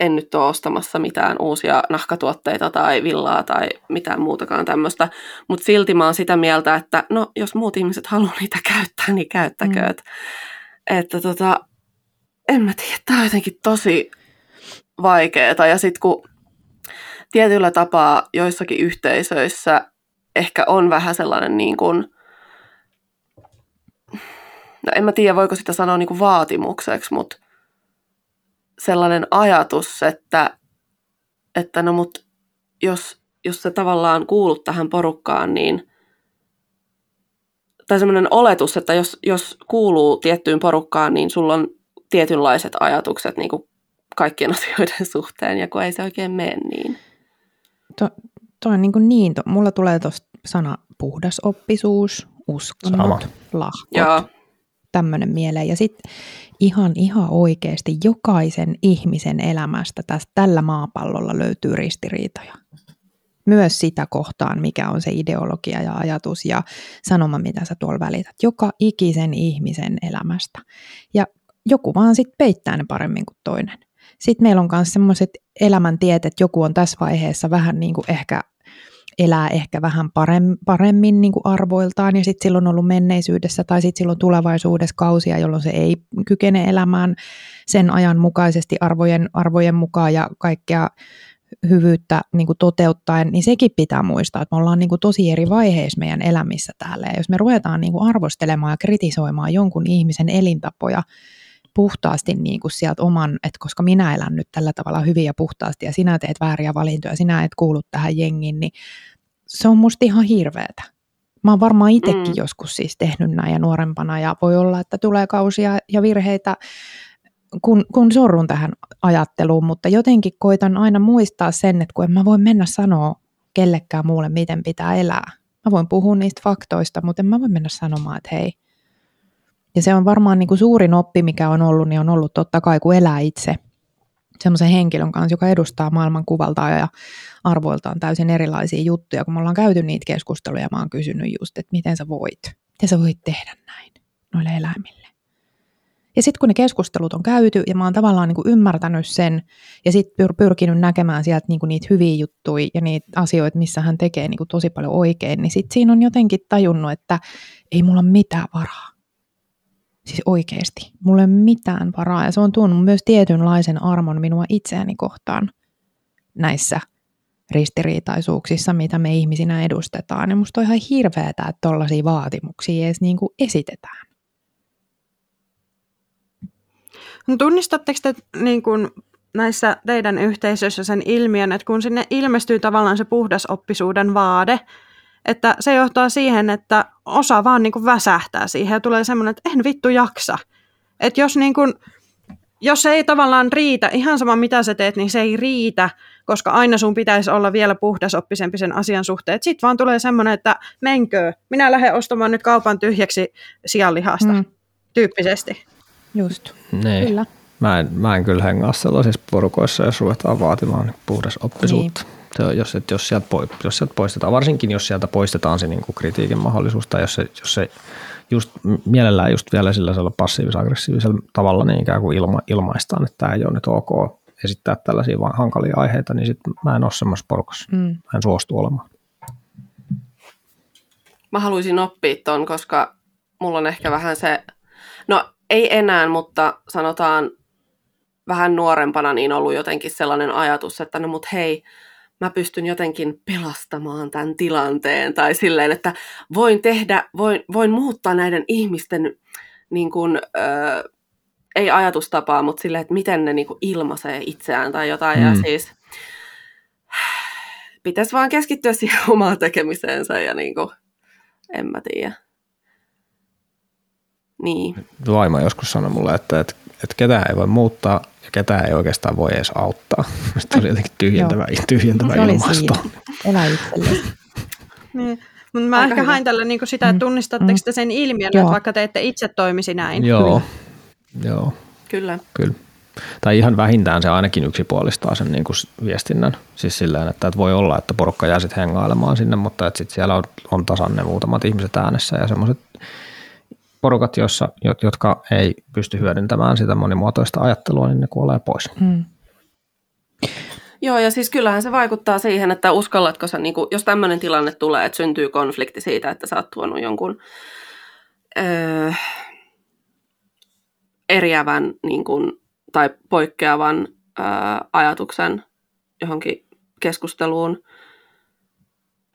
en nyt ole ostamassa mitään uusia nahkatuotteita tai villaa tai mitään muutakaan tämmöistä, mutta silti mä oon sitä mieltä, että no jos muut ihmiset haluaa niitä käyttää, niin käyttäkööt. Mm. Että tota, en mä tiedä, tämä on jotenkin tosi vaikeaa ja sitten kun tietyllä tapaa joissakin yhteisöissä ehkä on vähän sellainen niin kuin, no en mä tiedä voiko sitä sanoa niin kuin vaatimukseksi, mutta sellainen ajatus, että, että no mut jos, jos sä tavallaan kuulut tähän porukkaan, niin tai semmoinen oletus, että jos, jos kuuluu tiettyyn porukkaan, niin sulla on tietynlaiset ajatukset niin kuin kaikkien [LAUGHS] asioiden suhteen, ja kun ei se oikein mene niin. To, toi on niin, kuin niin to, mulla tulee tuosta sana puhdasoppisuus, uskonnot, lahkot, tämmöinen mieleen. Ja sitten ihan, ihan oikeasti jokaisen ihmisen elämästä tästä, tällä maapallolla löytyy ristiriitoja. Myös sitä kohtaan, mikä on se ideologia ja ajatus ja sanoma, mitä sä tuolla välität. Joka ikisen ihmisen elämästä. Ja joku vaan sitten peittää ne paremmin kuin toinen. Sitten meillä on myös sellaiset elämäntiet, että joku on tässä vaiheessa vähän niin kuin ehkä elää ehkä vähän paremmin, paremmin niin kuin arvoiltaan ja sitten silloin on ollut menneisyydessä tai sitten silloin tulevaisuudessa kausia, jolloin se ei kykene elämään sen ajan mukaisesti arvojen, arvojen mukaan ja kaikkea hyvyyttä niin kuin toteuttaen, niin sekin pitää muistaa, että me ollaan niin kuin tosi eri vaiheissa meidän elämissä täällä. Ja jos me ruvetaan niin kuin arvostelemaan ja kritisoimaan jonkun ihmisen elintapoja puhtaasti niin kuin sieltä oman, että koska minä elän nyt tällä tavalla hyvin ja puhtaasti ja sinä teet vääriä valintoja, sinä et kuulu tähän jengiin, niin se on musta ihan hirveetä. Mä oon varmaan itsekin mm. joskus siis tehnyt näin ja nuorempana ja voi olla, että tulee kausia ja virheitä, kun, kun sorrun tähän ajatteluun, mutta jotenkin koitan aina muistaa sen, että kun en mä voi mennä sanoa kellekään muulle, miten pitää elää. Mä voin puhua niistä faktoista, mutta en mä voi mennä sanomaan, että hei. Ja se on varmaan niin kuin suurin oppi, mikä on ollut, niin on ollut totta kai, kun elää itse semmoisen henkilön kanssa, joka edustaa maailman kuvaltaan ja arvoiltaan täysin erilaisia juttuja, kun me ollaan käyty niitä keskusteluja, mä oon kysynyt just, että miten sä voit, miten sä voit tehdä näin noille eläimille. Ja sitten kun ne keskustelut on käyty ja mä oon tavallaan niin kuin ymmärtänyt sen ja sitten pyr- pyrkinyt näkemään sieltä niin kuin niitä hyviä juttuja ja niitä asioita, missä hän tekee niin kuin tosi paljon oikein, niin sitten siinä on jotenkin tajunnut, että ei mulla mitään varaa. Siis oikeasti. Mulla ei ole mitään varaa ja se on tuonut myös tietynlaisen armon minua itseäni kohtaan näissä ristiriitaisuuksissa, mitä me ihmisinä edustetaan. Ja musta on ihan hirveetä, että tollaisia vaatimuksia edes niin kuin esitetään. No tunnistatteko te niin kuin näissä teidän yhteisöissä sen ilmiön, että kun sinne ilmestyy tavallaan se puhdasoppisuuden vaade, että se johtaa siihen, että osa vaan niin kuin väsähtää siihen ja tulee semmoinen, että en vittu jaksa. Että jos, niin kuin, jos se ei tavallaan riitä, ihan sama mitä sä teet, niin se ei riitä, koska aina sun pitäisi olla vielä puhdasoppisempi sen asian suhteen. Sitten vaan tulee semmoinen, että menkö, minä lähden ostamaan nyt kaupan tyhjäksi sianlihasta, mm. tyyppisesti. Just, niin. kyllä. Mä en, mä en kyllä hengaa sellaisissa porukoissa, jos ruvetaan vaatimaan puhdasoppisuutta. Niin. Se jos, että jos, sieltä, jos sieltä poistetaan, varsinkin jos sieltä poistetaan se niin kuin kritiikin mahdollisuus, tai jos se, jos se just mielellään just vielä sillä passiivis-aggressiivisella tavalla niin ikään kuin ilma, ilmaistaan, että tämä ei ole nyt ok esittää tällaisia vaan hankalia aiheita, niin sitten mä en ole semmoisessa porukassa. Mm. Mä en suostu olemaan. Mä haluaisin oppia ton, koska mulla on ehkä vähän se, no ei enää, mutta sanotaan vähän nuorempana niin ollut jotenkin sellainen ajatus, että no mut hei, mä pystyn jotenkin pelastamaan tämän tilanteen tai silleen, että voin tehdä, voin, voin muuttaa näiden ihmisten niin kuin, ö, ei ajatustapaa, mutta silleen, että miten ne niin kuin ilmaisee itseään tai jotain. Mm. Ja siis pitäisi vaan keskittyä siihen [LAUGHS] omaan tekemiseensä ja niin kuin, en mä tiedä. Niin. Vaimo joskus sanoi mulle, että, että, että ketään ei voi muuttaa ja ketään ei oikeastaan voi edes auttaa. [LAUGHS] Se oli jotenkin tyhjentävä, tyhjentävä ilmasto. Elä itsellesi. [LAUGHS] niin. Mutta mä Aika ehkä hyvä. hain tällä niin sitä, että mm. tunnistatteko mm. sen ilmiön, Joo. että vaikka te ette itse toimisi näin. Joo. Joo. Kyllä. Kyllä. Tai ihan vähintään se ainakin yksipuolistaa sen niin kuin viestinnän. Siis silleen, että, että voi olla, että porukka jää sitten hengailemaan sinne, mutta että sit siellä on, on tasan ne muutamat ihmiset äänessä ja semmoiset porukat, jossa, jotka ei pysty hyödyntämään sitä monimuotoista ajattelua, niin ne kuolee pois. Mm. Joo, ja siis kyllähän se vaikuttaa siihen, että uskallatko sä, niin kuin, jos tämmöinen tilanne tulee, että syntyy konflikti siitä, että sä oot tuonut jonkun öö, eriävän niin kuin, tai poikkeavan öö, ajatuksen johonkin keskusteluun,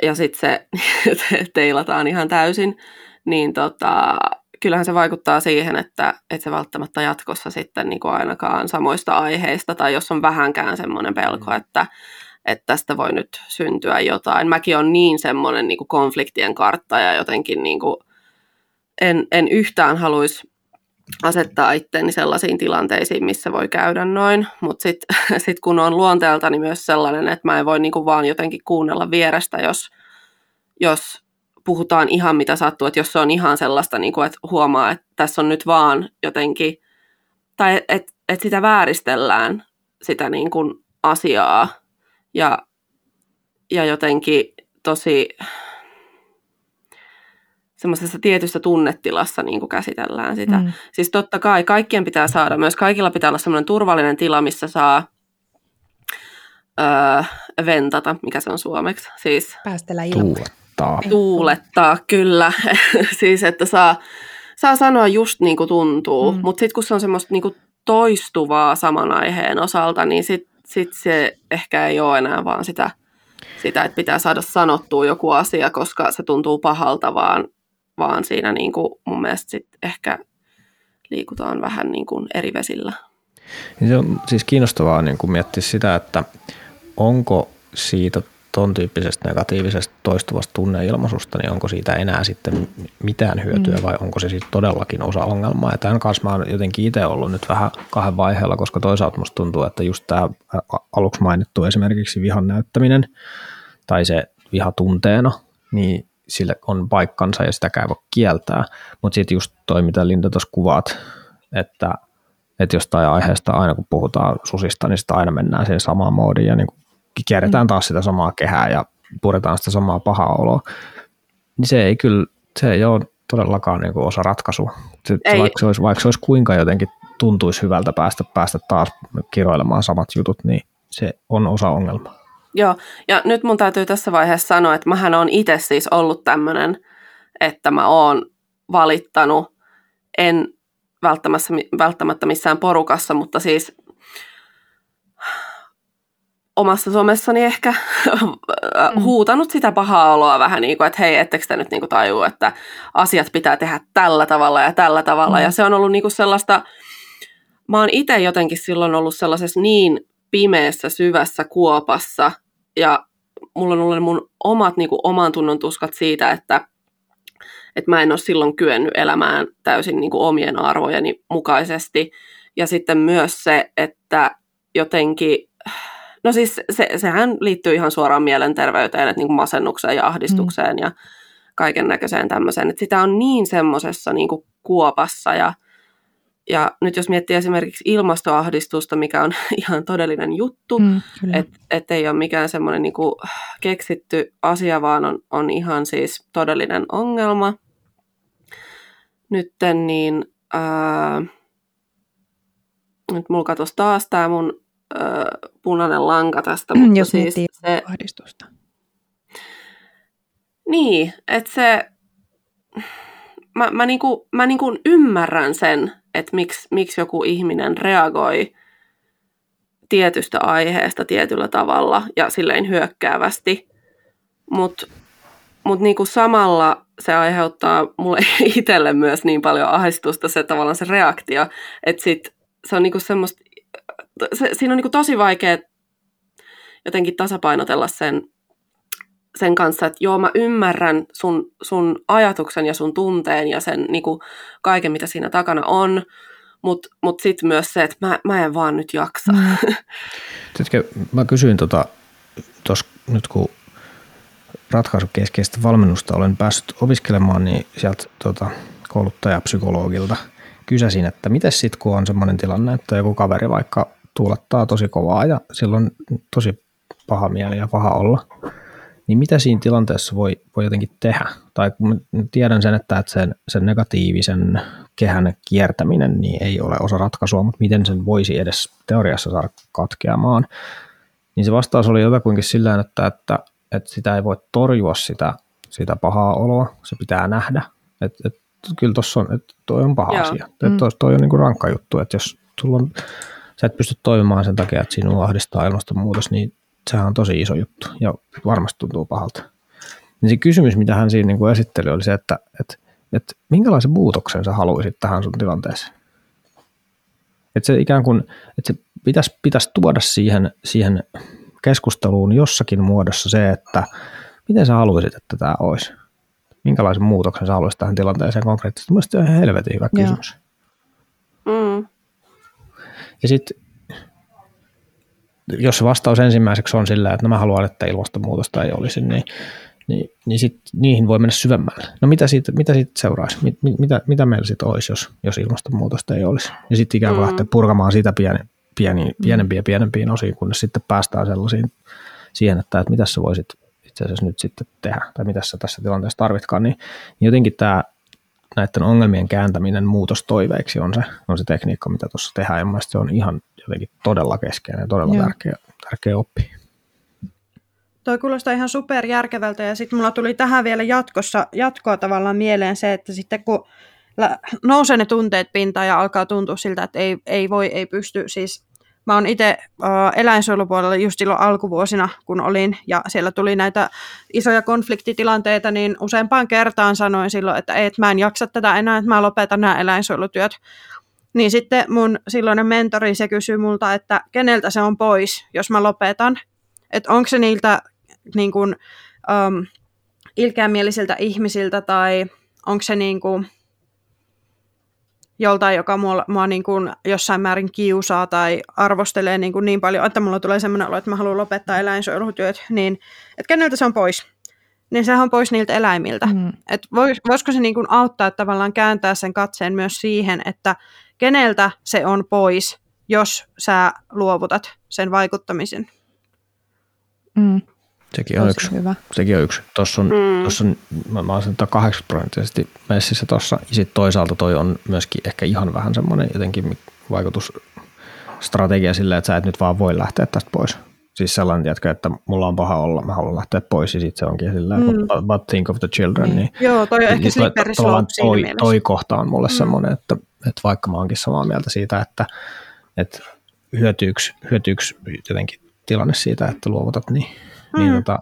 ja sitten se [LAUGHS] teilataan ihan täysin, niin tota, kyllähän se vaikuttaa siihen, että, että se välttämättä jatkossa sitten niin kuin ainakaan samoista aiheista, tai jos on vähänkään semmoinen pelko, mm. että, että tästä voi nyt syntyä jotain. Mäkin on niin semmoinen niin kuin konfliktien kartta ja jotenkin niin kuin en, en yhtään haluaisi asettaa itteeni sellaisiin tilanteisiin, missä voi käydä noin, mutta sitten [LAUGHS] sit kun on luonteeltani myös sellainen, että mä en voi niinku vaan jotenkin kuunnella vierestä, jos, jos puhutaan ihan mitä sattuu, että jos se on ihan sellaista, niin kuin, että huomaa, että tässä on nyt vaan jotenkin, tai että et sitä vääristellään, sitä niin kuin asiaa, ja, ja jotenkin tosi semmoisessa tietyssä tunnetilassa niin kuin käsitellään sitä. Mm. Siis totta kai kaikkien pitää saada, myös kaikilla pitää olla semmoinen turvallinen tila, missä saa öö, ventata, mikä se on suomeksi. Siis, Päästellä ilmaa tuulettaa. Tuulettaa, kyllä. [LAUGHS] siis, että saa, saa sanoa just niin kuin tuntuu, mm. mutta sitten kun se on semmoista niin kuin toistuvaa saman aiheen osalta, niin sitten sit se ehkä ei ole enää vaan sitä, sitä, että pitää saada sanottua joku asia, koska se tuntuu pahalta, vaan, vaan siinä niin kuin mun mielestä sit ehkä liikutaan vähän niin kuin eri vesillä. Se on siis kiinnostavaa niin kuin miettiä sitä, että onko siitä ton tyyppisestä negatiivisesta toistuvasta tunneilmaisusta, niin onko siitä enää sitten mitään hyötyä mm. vai onko se sitten todellakin osa ongelmaa. Ja tämän kanssa mä oon jotenkin itse ollut nyt vähän kahden vaiheella, koska toisaalta musta tuntuu, että just tämä aluksi mainittu esimerkiksi vihan näyttäminen tai se viha tunteena, niin sille on paikkansa ja sitä ei voi kieltää. Mutta sitten just toi, mitä Linda tuossa kuvaat, että, että jostain aiheesta aina kun puhutaan susista, niin sitä aina mennään siihen samaan moodiin ja niin kuin kierretään mm. taas sitä samaa kehää ja puretaan sitä samaa pahaa oloa, niin se ei kyllä, se ei ole todellakaan niin kuin osa ratkaisua. Se, ei. Vaikka, se olisi, vaikka se olisi kuinka jotenkin tuntuisi hyvältä päästä, päästä taas kiroilemaan samat jutut, niin se on osa ongelmaa. Joo, ja nyt mun täytyy tässä vaiheessa sanoa, että mähän on itse siis ollut tämmöinen, että mä oon valittanut, en välttämättä, välttämättä missään porukassa, mutta siis omassa somessani ehkä mm. [LAUGHS] huutanut sitä pahaa oloa vähän niin kuin, että hei, ettekö te nyt niin kuin tajua, että asiat pitää tehdä tällä tavalla ja tällä tavalla. Mm. Ja se on ollut niin kuin sellaista, mä oon itse jotenkin silloin ollut sellaisessa niin pimeässä, syvässä kuopassa ja mulla on ollut mun omat niin kuin oman tunnon tuskat siitä, että, että mä en ole silloin kyennyt elämään täysin niin kuin omien arvojeni mukaisesti. Ja sitten myös se, että jotenkin No siis se, sehän liittyy ihan suoraan mielenterveyteen, että niin kuin masennukseen ja ahdistukseen mm. ja kaiken näköiseen tämmöiseen. Että sitä on niin semmoisessa niin kuin kuopassa ja, ja nyt jos miettii esimerkiksi ilmastoahdistusta, mikä on [LAUGHS] ihan todellinen juttu, mm, että et ei ole mikään semmoinen niin kuin keksitty asia, vaan on, on ihan siis todellinen ongelma. Nytten niin, ää, nyt mulla katosi taas tämä mun ö, punainen lanka tästä. Mutta Jos siis se, ahdistusta. Niin, että se, mä, mä, niinku, mä niinku ymmärrän sen, että miksi, miksi joku ihminen reagoi tietystä aiheesta tietyllä tavalla ja silleen hyökkäävästi, mutta mut niinku samalla se aiheuttaa mulle [LAUGHS] itselle myös niin paljon ahdistusta se tavallaan se reaktio, että sit se on niinku semmoista se, siinä on niin tosi vaikea jotenkin tasapainotella sen, sen kanssa, että joo, mä ymmärrän sun, sun ajatuksen ja sun tunteen ja sen niin kuin kaiken, mitä siinä takana on, mutta mut sitten myös se, että mä, mä en vaan nyt jaksa. Mm. [LAUGHS] Tiedätkö, mä kysyin tota, tos, nyt kun ratkaisukeskeistä valmennusta olen päässyt opiskelemaan, niin sieltä tota, kouluttajapsykologilta kysäsin, että miten sitten kun on sellainen tilanne, että joku kaveri vaikka tuulettaa tosi kovaa ja silloin tosi paha mieli ja paha olla. Niin mitä siinä tilanteessa voi, voi jotenkin tehdä? Tai kun tiedän sen, että sen, sen negatiivisen kehän kiertäminen niin ei ole osa ratkaisua, mutta miten sen voisi edes teoriassa saada katkeamaan, niin se vastaus oli jotakuinkin sillä että, että, että sitä ei voi torjua sitä, sitä pahaa oloa, se pitää nähdä. Et, et, kyllä tuossa on, että toi on paha Joo. asia. Mm. Toi, toi on niin kuin rankka juttu, että jos sulla on, sä et pysty toimimaan sen takia, että sinua ahdistaa ilmastonmuutos, niin sehän on tosi iso juttu ja varmasti tuntuu pahalta. Niin se kysymys, mitä hän siinä niin kuin esitteli, oli se, että, että, että minkälaisen muutoksen sä haluaisit tähän sun tilanteeseen. Että se ikään kuin, että se pitäisi, pitäisi tuoda siihen, siihen keskusteluun jossakin muodossa se, että miten sä haluaisit, että tämä olisi. Minkälaisen muutoksen sä haluaisit tähän tilanteeseen konkreettisesti. Mielestäni se on helvetin hyvä Joo. kysymys. Mm. Ja sitten jos se vastaus ensimmäiseksi on sillä, että no mä haluan, että ilmastonmuutosta ei olisi, niin, niin, niin sit niihin voi mennä syvemmälle. No mitä siitä, mitä siitä seuraisi? Mit, mitä, mitä meillä sitten olisi, jos, jos ilmastonmuutosta ei olisi? Ja sitten ikään kuin mm. lähteä purkamaan sitä pieni, pieni, mm. pienempiin ja pienempiin osiin, kunnes sitten päästään sellaisiin siihen, että, että mitä sä voisit itse asiassa nyt sitten tehdä, tai mitä sä tässä tilanteessa tarvitkaan, niin, niin jotenkin tämä näiden ongelmien kääntäminen muutostoiveiksi on se, on se tekniikka, mitä tuossa tehdään, ja se on ihan jotenkin todella keskeinen ja todella tärkeä, tärkeä oppi. Toi kuulostaa ihan super järkevältä ja sitten mulla tuli tähän vielä jatkossa, jatkoa tavallaan mieleen se, että sitten kun nousee ne tunteet pintaan ja alkaa tuntua siltä, että ei, ei voi, ei pysty, siis mä oon itse eläinsuojelupuolella just silloin alkuvuosina, kun olin, ja siellä tuli näitä isoja konfliktitilanteita, niin useampaan kertaan sanoin silloin, että ei, että mä en jaksa tätä enää, että mä lopetan nämä eläinsuojelutyöt. Niin sitten mun silloinen mentori, se kysyy multa, että keneltä se on pois, jos mä lopetan. Että onko se niiltä niin kuin, um, ilkeämielisiltä ihmisiltä tai onko se niin kuin, joltain, joka mua, mua niin kuin jossain määrin kiusaa tai arvostelee niin, kuin niin paljon, että mulla tulee sellainen olo, että mä haluan lopettaa eläinsuojelutyöt, niin että keneltä se on pois? Niin sehän on pois niiltä eläimiltä. Mm. Et vois, voisiko se niin kuin auttaa että tavallaan kääntää sen katseen myös siihen, että keneltä se on pois, jos sä luovutat sen vaikuttamisen? Mm. Sekin on yksi. Hyvä. Sekin on yksi. Tuossa on, mm. tuossa on mä, mä olen 80 prosenttisesti messissä tuossa. Ja sitten toisaalta toi on myöskin ehkä ihan vähän semmoinen jotenkin vaikutusstrategia sillä, että sä et nyt vaan voi lähteä tästä pois. Siis sellainen, tiedätkö, että mulla on paha olla, mä haluan lähteä pois ja sitten se onkin sillä, mm. but, but think of the children. Niin, niin Joo, toi on ehkä niin slope toi, toi kohta on mulle mm. semmoinen, että, että vaikka mä oonkin samaa mieltä siitä, että, että hyötyykö, hyötyykö jotenkin tilanne siitä, että luovutat, niin niin mm. niin tota,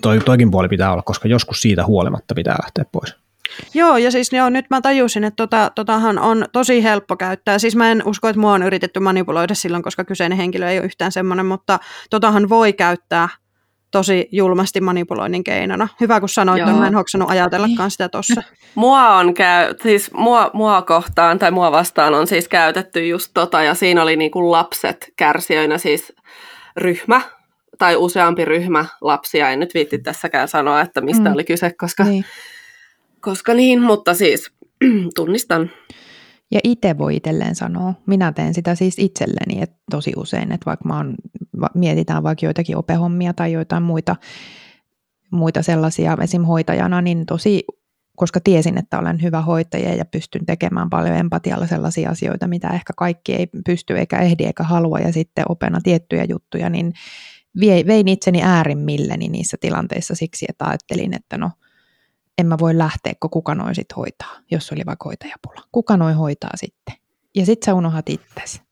toi, toikin puoli pitää olla, koska joskus siitä huolimatta pitää lähteä pois. Joo, ja siis joo, nyt mä tajusin, että tota, totahan on tosi helppo käyttää. Siis mä en usko, että mua on yritetty manipuloida silloin, koska kyseinen henkilö ei ole yhtään semmoinen, mutta totahan voi käyttää tosi julmasti manipuloinnin keinona. Hyvä, kun sanoit, että mä en hoksannut ajatellakaan sitä tossa. [LAUGHS] Mua on käy, siis mua, mua kohtaan tai mua vastaan on siis käytetty just tota, ja siinä oli niinku lapset kärsijöinä siis ryhmä, tai useampi ryhmä lapsia, en nyt viitti tässäkään sanoa, että mistä mm. oli kyse, koska niin. koska niin, mutta siis [CLEARS THROAT] tunnistan. Ja itse voi itselleen sanoa. Minä teen sitä siis itselleni että tosi usein, että vaikka mä oon, mietitään vaikka joitakin opehommia tai joitain muita, muita sellaisia esim. hoitajana, niin tosi koska tiesin, että olen hyvä hoitaja ja pystyn tekemään paljon empatialla sellaisia asioita, mitä ehkä kaikki ei pysty eikä ehdi eikä halua, ja sitten opena tiettyjä juttuja, niin vein itseni äärimmilleni niissä tilanteissa siksi, että ajattelin, että no en mä voi lähteä, kun kuka noin sit hoitaa, jos oli vaikka hoitajapula. Kuka noin hoitaa sitten? Ja sit sä unohat itsesi.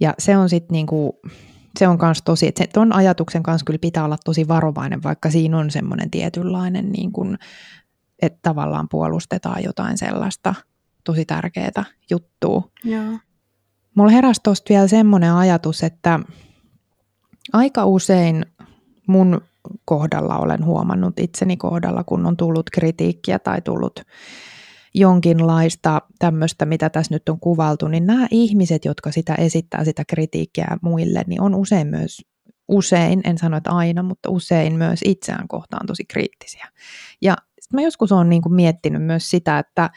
Ja se on sitten niinku, se on kans tosi, että ton ajatuksen kanssa kyllä pitää olla tosi varovainen, vaikka siinä on semmoinen tietynlainen, niin kuin, että tavallaan puolustetaan jotain sellaista tosi tärkeää juttua. Joo. Mulla heräsi tuosta vielä semmoinen ajatus, että aika usein mun kohdalla olen huomannut itseni kohdalla, kun on tullut kritiikkiä tai tullut jonkinlaista tämmöistä, mitä tässä nyt on kuvaltu, niin nämä ihmiset, jotka sitä esittää sitä kritiikkiä muille, niin on usein myös, usein, en sano, että aina, mutta usein myös itseään kohtaan tosi kriittisiä. Ja mä joskus olen niin kuin miettinyt myös sitä, että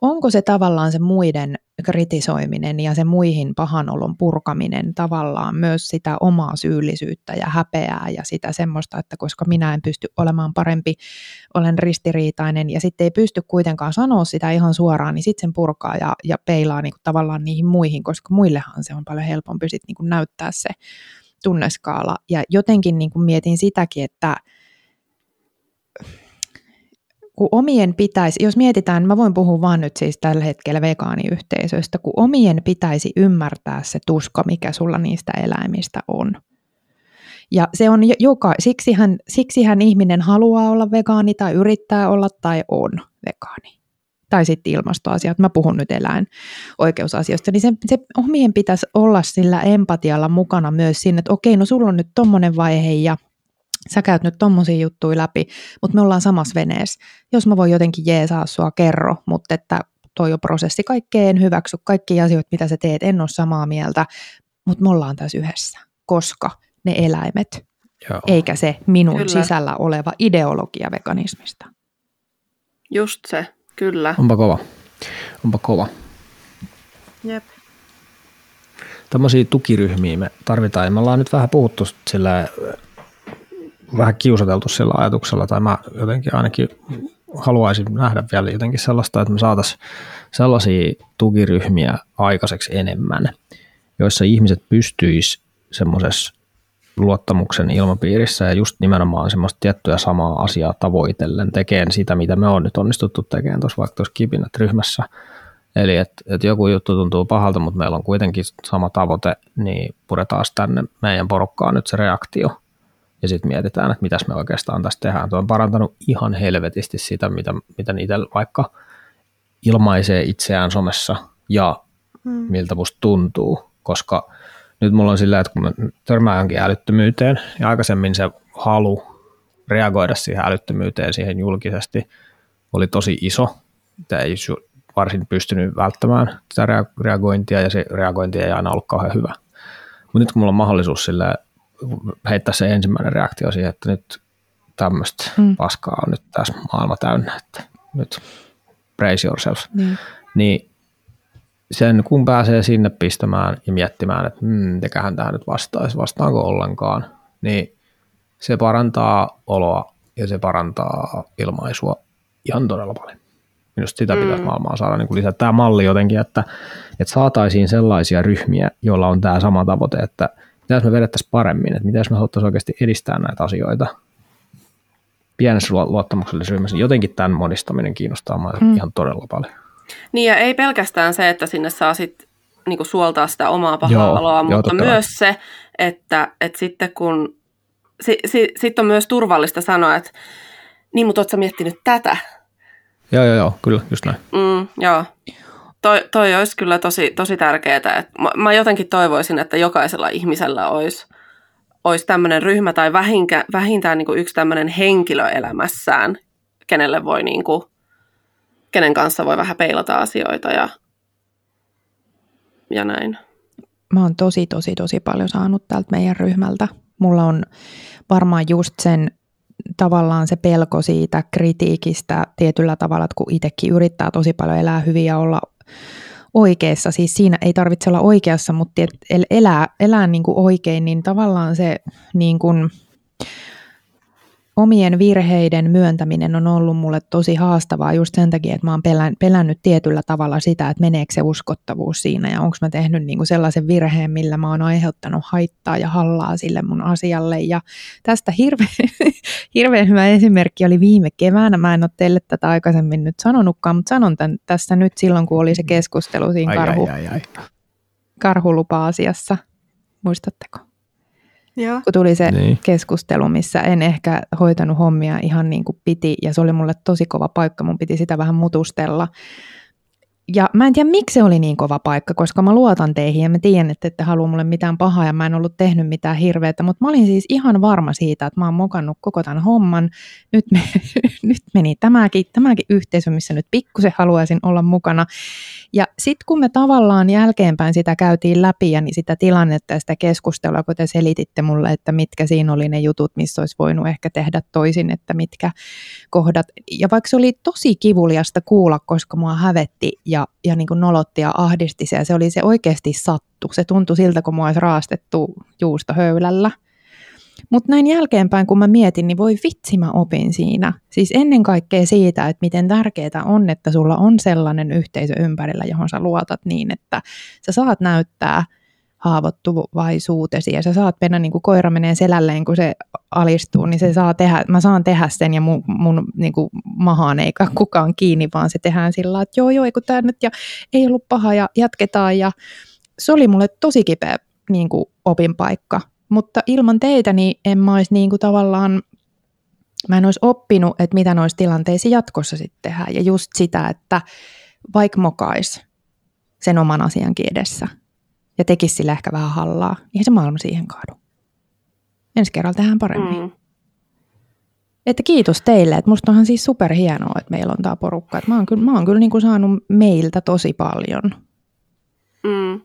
onko se tavallaan se muiden kritisoiminen ja se muihin pahanolon purkaminen tavallaan myös sitä omaa syyllisyyttä ja häpeää ja sitä semmoista, että koska minä en pysty olemaan parempi, olen ristiriitainen ja sitten ei pysty kuitenkaan sanoa sitä ihan suoraan, niin sitten sen purkaa ja, ja peilaa niin tavallaan niihin muihin, koska muillehan se on paljon helpompi sitten niin kuin näyttää se tunneskaala. Ja jotenkin niin mietin sitäkin, että kun omien pitäisi, jos mietitään, mä voin puhua vaan nyt siis tällä hetkellä vegaaniyhteisöistä, kun omien pitäisi ymmärtää se tuska, mikä sulla niistä eläimistä on. Ja se on joka, siksihän, siksihän ihminen haluaa olla vegaani tai yrittää olla tai on vegaani. Tai sitten ilmastoasiat, mä puhun nyt eläinoikeusasioista, niin se, se omien pitäisi olla sillä empatialla mukana myös siinä, että okei, no sulla on nyt tommonen vaihe ja sä käyt nyt tommosia juttuja läpi, mutta me ollaan samassa veneessä. Jos mä voin jotenkin jeesaa sua, kerro, mutta että toi on prosessi, kaikkeen hyväksy, kaikki asioita, mitä sä teet, en ole samaa mieltä, mutta me ollaan tässä yhdessä, koska ne eläimet, Joo. eikä se minun kyllä. sisällä oleva ideologia veganismista. Just se, kyllä. Onpa kova. Onpa kova. Jep. Tämmöisiä tukiryhmiä me tarvitaan me ollaan nyt vähän puhuttu sillä vähän kiusateltu sillä ajatuksella, tai mä jotenkin ainakin haluaisin nähdä vielä jotenkin sellaista, että me saataisiin sellaisia tukiryhmiä aikaiseksi enemmän, joissa ihmiset pystyis semmoisessa luottamuksen ilmapiirissä ja just nimenomaan semmoista tiettyä samaa asiaa tavoitellen tekemään sitä, mitä me on nyt onnistuttu tekemään tuossa vaikka tuossa kipinät ryhmässä. Eli että et joku juttu tuntuu pahalta, mutta meillä on kuitenkin sama tavoite, niin puretaan tänne meidän porukkaan nyt se reaktio – ja sitten mietitään, että mitäs me oikeastaan tässä tehdään. Tuo on parantanut ihan helvetisti sitä, mitä, mitä niitä vaikka ilmaisee itseään somessa ja hmm. miltä musta tuntuu, koska nyt mulla on sillä, että kun mä törmään johonkin älyttömyyteen ja aikaisemmin se halu reagoida siihen älyttömyyteen siihen julkisesti oli tosi iso. Tämä ei varsin pystynyt välttämään sitä reagointia ja se reagointi ei aina ollut kauhean hyvä. Mutta nyt kun mulla on mahdollisuus sillä heittää se ensimmäinen reaktio siihen, että nyt tämmöistä mm. paskaa on nyt tässä maailma täynnä, että nyt brace yourself. Niin. niin sen kun pääsee sinne pistämään ja miettimään, että hmm, mitäköhän tähän nyt vastaisi, vastaanko ollenkaan, niin se parantaa oloa ja se parantaa ilmaisua ihan todella paljon. Minusta sitä pitäisi mm. maailmaa saada niin lisää. Tämä malli jotenkin, että, että saataisiin sellaisia ryhmiä, joilla on tämä sama tavoite, että – mitä me vedettäisiin paremmin, että mitä jos me haluttaisiin oikeasti edistää näitä asioita pienessä luottamuksellisessa ryhmässä, niin jotenkin tämän monistaminen kiinnostaa mm. ihan todella paljon. Niin ja ei pelkästään se, että sinne saa sit niinku suoltaa sitä omaa pahaa oloa, mutta joo, myös se, että, että sitten kun, si, si, sit on myös turvallista sanoa, että niin, mutta ootko miettinyt tätä? Joo, joo, joo, kyllä, just näin. Mm, joo toi, toi olisi kyllä tosi, tosi tärkeää. mä, mä jotenkin toivoisin, että jokaisella ihmisellä olisi, olisi tämmöinen ryhmä tai vähinkä, vähintään niin kuin yksi tämmöinen henkilö elämässään, kenelle voi niin kuin, kenen kanssa voi vähän peilata asioita ja, ja näin. Mä oon tosi, tosi, tosi paljon saanut tältä meidän ryhmältä. Mulla on varmaan just sen tavallaan se pelko siitä kritiikistä tietyllä tavalla, että kun itsekin yrittää tosi paljon elää hyvin ja olla oikeassa, siis siinä ei tarvitse olla oikeassa, mutta elää, elää niin kuin oikein, niin tavallaan se niin kuin, omien virheiden myöntäminen on ollut mulle tosi haastavaa just sen takia, että mä oon pelän, pelännyt tietyllä tavalla sitä, että meneekö se uskottavuus siinä ja onko mä tehnyt niinku sellaisen virheen, millä mä oon aiheuttanut haittaa ja hallaa sille mun asialle. Ja tästä hirveän, [LAUGHS] hirveän hyvä esimerkki oli viime keväänä. Mä en ole teille tätä aikaisemmin nyt sanonutkaan, mutta sanon tämän tässä nyt silloin, kun oli se keskustelu siinä ai, karhu, ai, ai, ai. karhulupa-asiassa. Muistatteko? Joo. kun tuli se niin. keskustelu, missä en ehkä hoitanut hommia ihan niin kuin piti, ja se oli mulle tosi kova paikka, mun piti sitä vähän mutustella. Ja mä en tiedä, miksi se oli niin kova paikka, koska mä luotan teihin ja mä tiedän, että ette halua mulle mitään pahaa ja mä en ollut tehnyt mitään hirveätä, mutta mä olin siis ihan varma siitä, että mä oon mokannut koko tämän homman. Nyt, me, [LAUGHS] nyt meni tämäkin, tämäkin yhteisö, missä nyt pikkusen haluaisin olla mukana. Ja sitten kun me tavallaan jälkeenpäin sitä käytiin läpi ja niin sitä tilannetta ja sitä keskustelua, kun te selititte mulle, että mitkä siinä oli ne jutut, missä olisi voinut ehkä tehdä toisin, että mitkä kohdat. Ja vaikka se oli tosi kivuliasta kuulla, koska mua hävetti ja, ja niin kuin nolotti ja ahdisti se ja se oli se oikeasti sattu. Se tuntui siltä, kun mua olisi raastettu juustohöylällä. Mutta näin jälkeenpäin, kun mä mietin, niin voi vitsi mä opin siinä. Siis ennen kaikkea siitä, että miten tärkeää on, että sulla on sellainen yhteisö ympärillä, johon sä luotat niin, että sä saat näyttää haavoittuvaisuutesi ja sä saat mennä niin kuin koira menee selälleen, kun se alistuu, niin se saa tehdä, mä saan tehdä sen ja mun, mun niin kuin mahaan eikä kukaan kiinni, vaan se tehdään sillä että joo joo, kun tämä nyt ja ei ollut paha ja jatketaan ja se oli mulle tosi kipeä niin kuin opinpaikka, mutta ilman teitä niin en mä olisi niin kuin tavallaan mä en olisi oppinut, että mitä noissa tilanteissa jatkossa sitten tehdään. Ja just sitä, että vaikka mokais sen oman asiankin edessä ja tekisi sille ehkä vähän hallaa, niin se maailma siihen kaadu. Ensi kerralla tehdään paremmin. Mm. Että kiitos teille, että musta onhan siis superhienoa, että meillä on tämä porukka. Että mä oon kyllä, mä oon kyllä niin kuin saanut meiltä tosi paljon. Mm.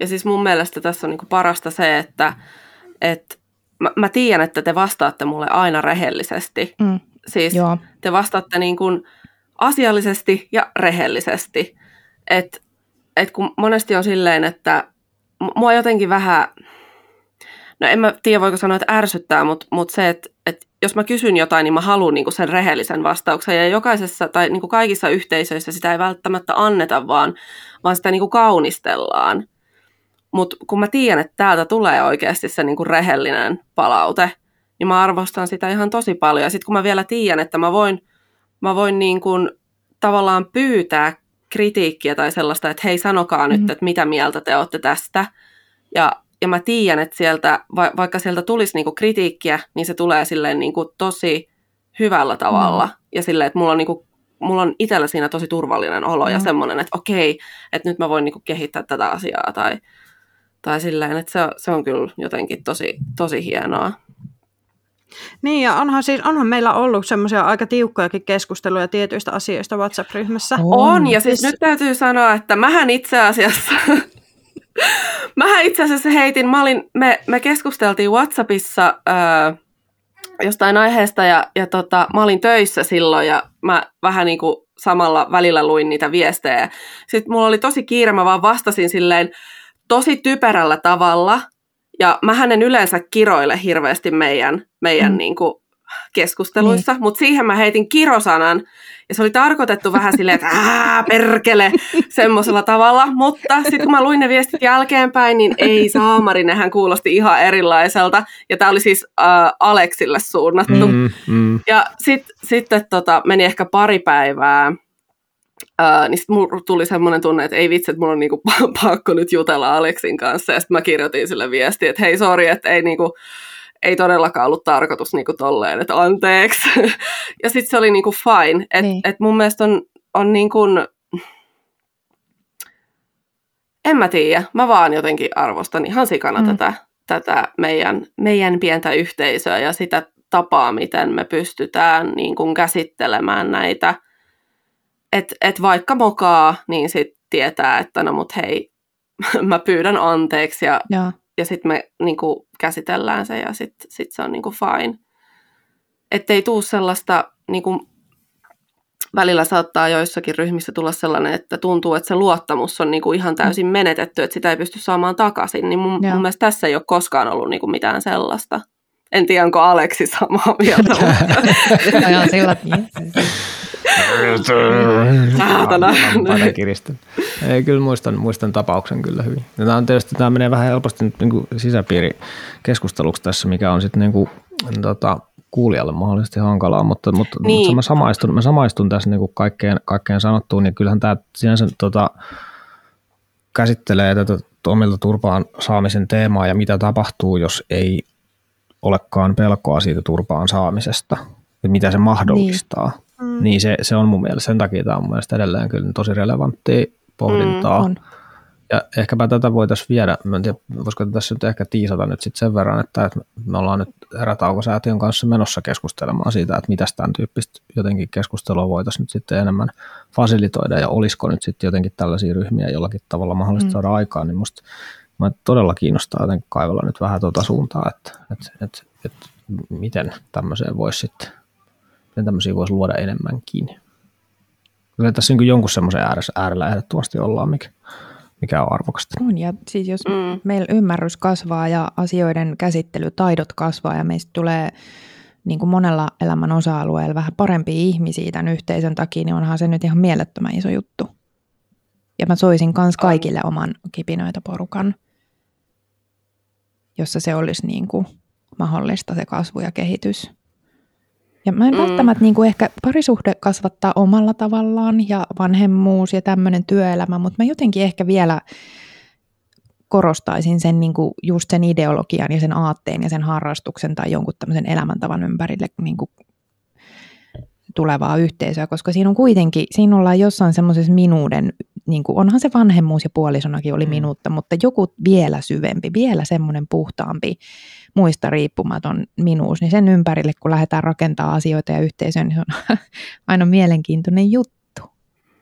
Ja siis mun mielestä tässä on niin kuin parasta se, että, että mä, mä tiedän, että te vastaatte mulle aina rehellisesti. Mm. Siis Joo. te vastaatte niin kuin asiallisesti ja rehellisesti. Et, et kun monesti on silleen, että mua jotenkin vähän, no en mä tiedä voiko sanoa, että ärsyttää, mutta mut se, että et jos mä kysyn jotain, niin mä haluan niinku sen rehellisen vastauksen. Ja jokaisessa tai niinku kaikissa yhteisöissä sitä ei välttämättä anneta, vaan, vaan sitä niinku kaunistellaan. Mutta kun mä tiedän, että täältä tulee oikeasti se niinku rehellinen palaute, niin mä arvostan sitä ihan tosi paljon. Ja sitten kun mä vielä tiedän, että mä voin, mä voin niinku tavallaan pyytää kritiikkiä tai sellaista, että hei sanokaa mm-hmm. nyt, että mitä mieltä te olette tästä. Ja, ja mä tiedän, että sieltä, va, vaikka sieltä tulisi niinku kritiikkiä, niin se tulee silleen niinku tosi hyvällä tavalla. Mm-hmm. Ja silleen, että mulla on, niinku, mulla on itsellä siinä tosi turvallinen olo mm-hmm. ja semmoinen, että okei, että nyt mä voin niinku kehittää tätä asiaa tai tai silleen, että se, se on kyllä jotenkin tosi, tosi hienoa. Niin ja onhan, siis, onhan meillä ollut semmoisia aika tiukkojakin keskusteluja tietyistä asioista WhatsApp-ryhmässä. On, on ja siis, siis nyt täytyy sanoa, että mähän itse asiassa, [LAUGHS] mähän itse asiassa heitin, mä olin, me, me keskusteltiin WhatsAppissa ää, jostain aiheesta ja, ja tota, mä olin töissä silloin ja mä vähän niin kuin samalla välillä luin niitä viestejä. Sitten mulla oli tosi kiire, mä vaan vastasin silleen, tosi typerällä tavalla, ja mä en yleensä kiroile hirveästi meidän, meidän mm. niin kuin keskusteluissa, niin. mutta siihen mä heitin kirosanan, ja se oli tarkoitettu vähän silleen, että ää, perkele, semmoisella tavalla, mutta sitten kun mä luin ne viestit jälkeenpäin, niin ei saamari, nehän kuulosti ihan erilaiselta, ja tämä oli siis äh, Aleksille suunnattu. Mm, mm. Ja sitten sit, tota, meni ehkä pari päivää, Uh, niin sitten mulla tuli semmoinen tunne, että ei vitsi, että mulla on niinku [LAUGHS] pakko nyt jutella Aleksin kanssa. Ja sitten mä kirjoitin sille viestiä, että hei sori, että ei, niinku, ei todellakaan ollut tarkoitus niinku tolleen, että anteeksi. [LAUGHS] ja sitten se oli niinku fine. Että niin. et mun mielestä on, on niinku, en mä tiedä, mä vaan jotenkin arvostan ihan sikana mm. tätä, tätä meidän, meidän pientä yhteisöä ja sitä tapaa, miten me pystytään niin kuin käsittelemään näitä – että et vaikka mokaa, niin sitten tietää, että no mut hei, [LAUGHS] mä pyydän anteeksi ja, ja. ja sitten me niinku käsitellään se ja sitten sit se on niinku fine. Että ei tuu sellaista, niinku, välillä saattaa joissakin ryhmissä tulla sellainen, että tuntuu, että se luottamus on niinku ihan täysin menetetty, että sitä ei pysty saamaan takaisin. Niin mun, mun mielestä tässä ei ole koskaan ollut niinku mitään sellaista. En tiedä, onko Aleksi samaa mieltä. [LAUGHS] Ajan sillä, Saatana. Ei, kyllä muistan, muistan tapauksen kyllä hyvin. Ja tämä, on tietysti, tämä menee vähän helposti nyt niin kuin sisäpiirikeskusteluksi tässä, mikä on sitten niin kuin, tota, kuulijalle mahdollisesti hankalaa, mutta, mutta, niin. mutta mä, samaistun, mä samaistun tässä niin kuin kaikkeen, kaikkeen sanottuun, niin kyllähän tämä sinänsä tota, käsittelee tätä omilta turpaan saamisen teemaa ja mitä tapahtuu, jos ei olekaan pelkoa siitä turpaan saamisesta, että mitä se mahdollistaa. Niin. Mm. Niin se, se on mun mielestä, sen takia tämä on mun mielestä edelleen kyllä tosi relevanttia pohdintaa. Mm, on. Ja ehkäpä tätä voitaisiin viedä, mä en tiedä, voisiko tässä nyt ehkä tiisata nyt sitten sen verran, että, me ollaan nyt erätaukosäätiön kanssa menossa keskustelemaan siitä, että mitä tämän tyyppistä jotenkin keskustelua voitaisiin nyt sitten enemmän fasilitoida ja olisiko nyt sitten jotenkin tällaisia ryhmiä jollakin tavalla mahdollista mm. saada aikaan, niin musta mä todella kiinnostaa jotenkin kaivella nyt vähän tuota suuntaa, että, että, että, että miten tämmöiseen voisi sitten miten tämmöisiä voisi luoda enemmänkin. Kyllä tässä niin jonkun semmoisen ääressä, äärellä ehdottomasti ollaan, mikä, mikä on arvokasta. On, ja siis jos mm. meillä ymmärrys kasvaa ja asioiden käsittelytaidot kasvaa ja meistä tulee niin kuin monella elämän osa-alueella vähän parempia ihmisiä tämän yhteisön takia, niin onhan se nyt ihan mielettömän iso juttu. Ja mä soisin myös kaikille oman kipinöitä porukan. jossa se olisi niin kuin mahdollista se kasvu ja kehitys. Ja mä en Mm. välttämättä niin kuin ehkä parisuhde kasvattaa omalla tavallaan ja vanhemmuus ja tämmöinen työelämä, mutta mä jotenkin ehkä vielä korostaisin sen niin kuin just sen ideologian ja sen aatteen ja sen harrastuksen tai jonkun tämmöisen elämäntavan ympärille niin kuin tulevaa yhteisöä, koska siinä on kuitenkin, siinä ollaan jossain semmoisessa minuuden, niin kuin, onhan se vanhemmuus ja puolisonakin oli Mm. minuutta, mutta joku vielä syvempi, vielä semmoinen puhtaampi, muista riippumaton minuus, niin sen ympärille, kun lähdetään rakentamaan asioita ja yhteisöä, niin se on [LAUGHS] aina mielenkiintoinen juttu.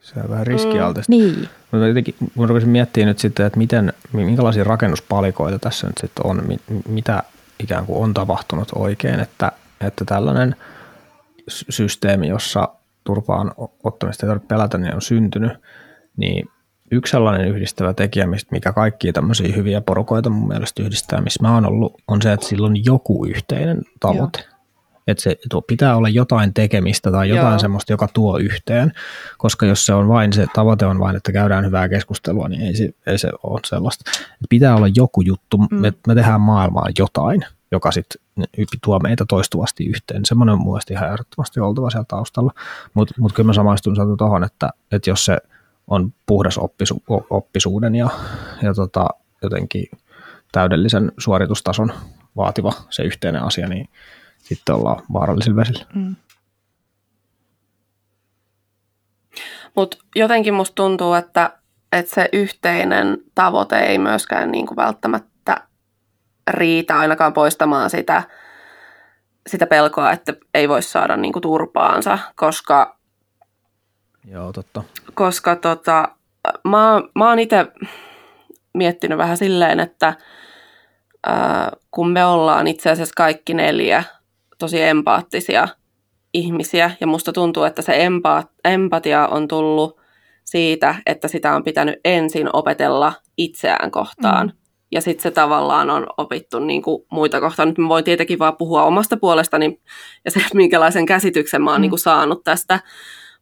Se on vähän riskialtista. Niin, Mutta jotenkin, kun rupesin miettimään nyt sitten, että miten, minkälaisia rakennuspalikoita tässä nyt sitten on, mi- mitä ikään kuin on tapahtunut oikein, että, että tällainen sy- systeemi, jossa turpaan ottamista ei tarvitse pelätä, niin on syntynyt, niin yksi sellainen yhdistävä tekijä, mikä kaikkia tämmöisiä hyviä porukoita mun mielestä yhdistää, missä mä oon ollut, on se, että sillä on joku yhteinen tavoite. Että se tuo pitää olla jotain tekemistä tai jotain Joo. semmoista, joka tuo yhteen, koska jos se on vain se tavoite on vain, että käydään hyvää keskustelua, niin ei se, ei se ole sellaista. Et pitää olla joku juttu, Mm. mm. että me tehdään maailmaan jotain, joka sitten tuo meitä toistuvasti yhteen. Semmoinen on mun mielestä ihan ehdottomasti oltava siellä taustalla. Mutta mut kyllä mä samaistun Satu tuohon, että, että jos se on puhdas oppisu, oppisuuden ja, ja tota, jotenkin täydellisen suoritustason vaativa se yhteinen asia, niin sitten ollaan vaarallisilla vesillä. mm. Mutta jotenkin musta tuntuu, että, että se yhteinen tavoite ei myöskään niin kuin välttämättä riitä ainakaan poistamaan sitä, sitä pelkoa, että ei voi saada niin kuin turpaansa, koska, Joo, totta. koska tota, mä, mä oon itse miettinyt vähän silleen, että ää, kun me ollaan itse asiassa kaikki neljä tosi empaattisia ihmisiä, ja musta tuntuu, että se empa- empatia on tullut siitä, että sitä on pitänyt ensin opetella itseään kohtaan. Mm. Mm. Ja sitten se tavallaan on opittu niin kuin muita kohtaan. Nyt mä voin tietenkin vaan puhua omasta puolestani ja se, minkälaisen käsityksen mä oon Mm. niin kuin saanut tästä.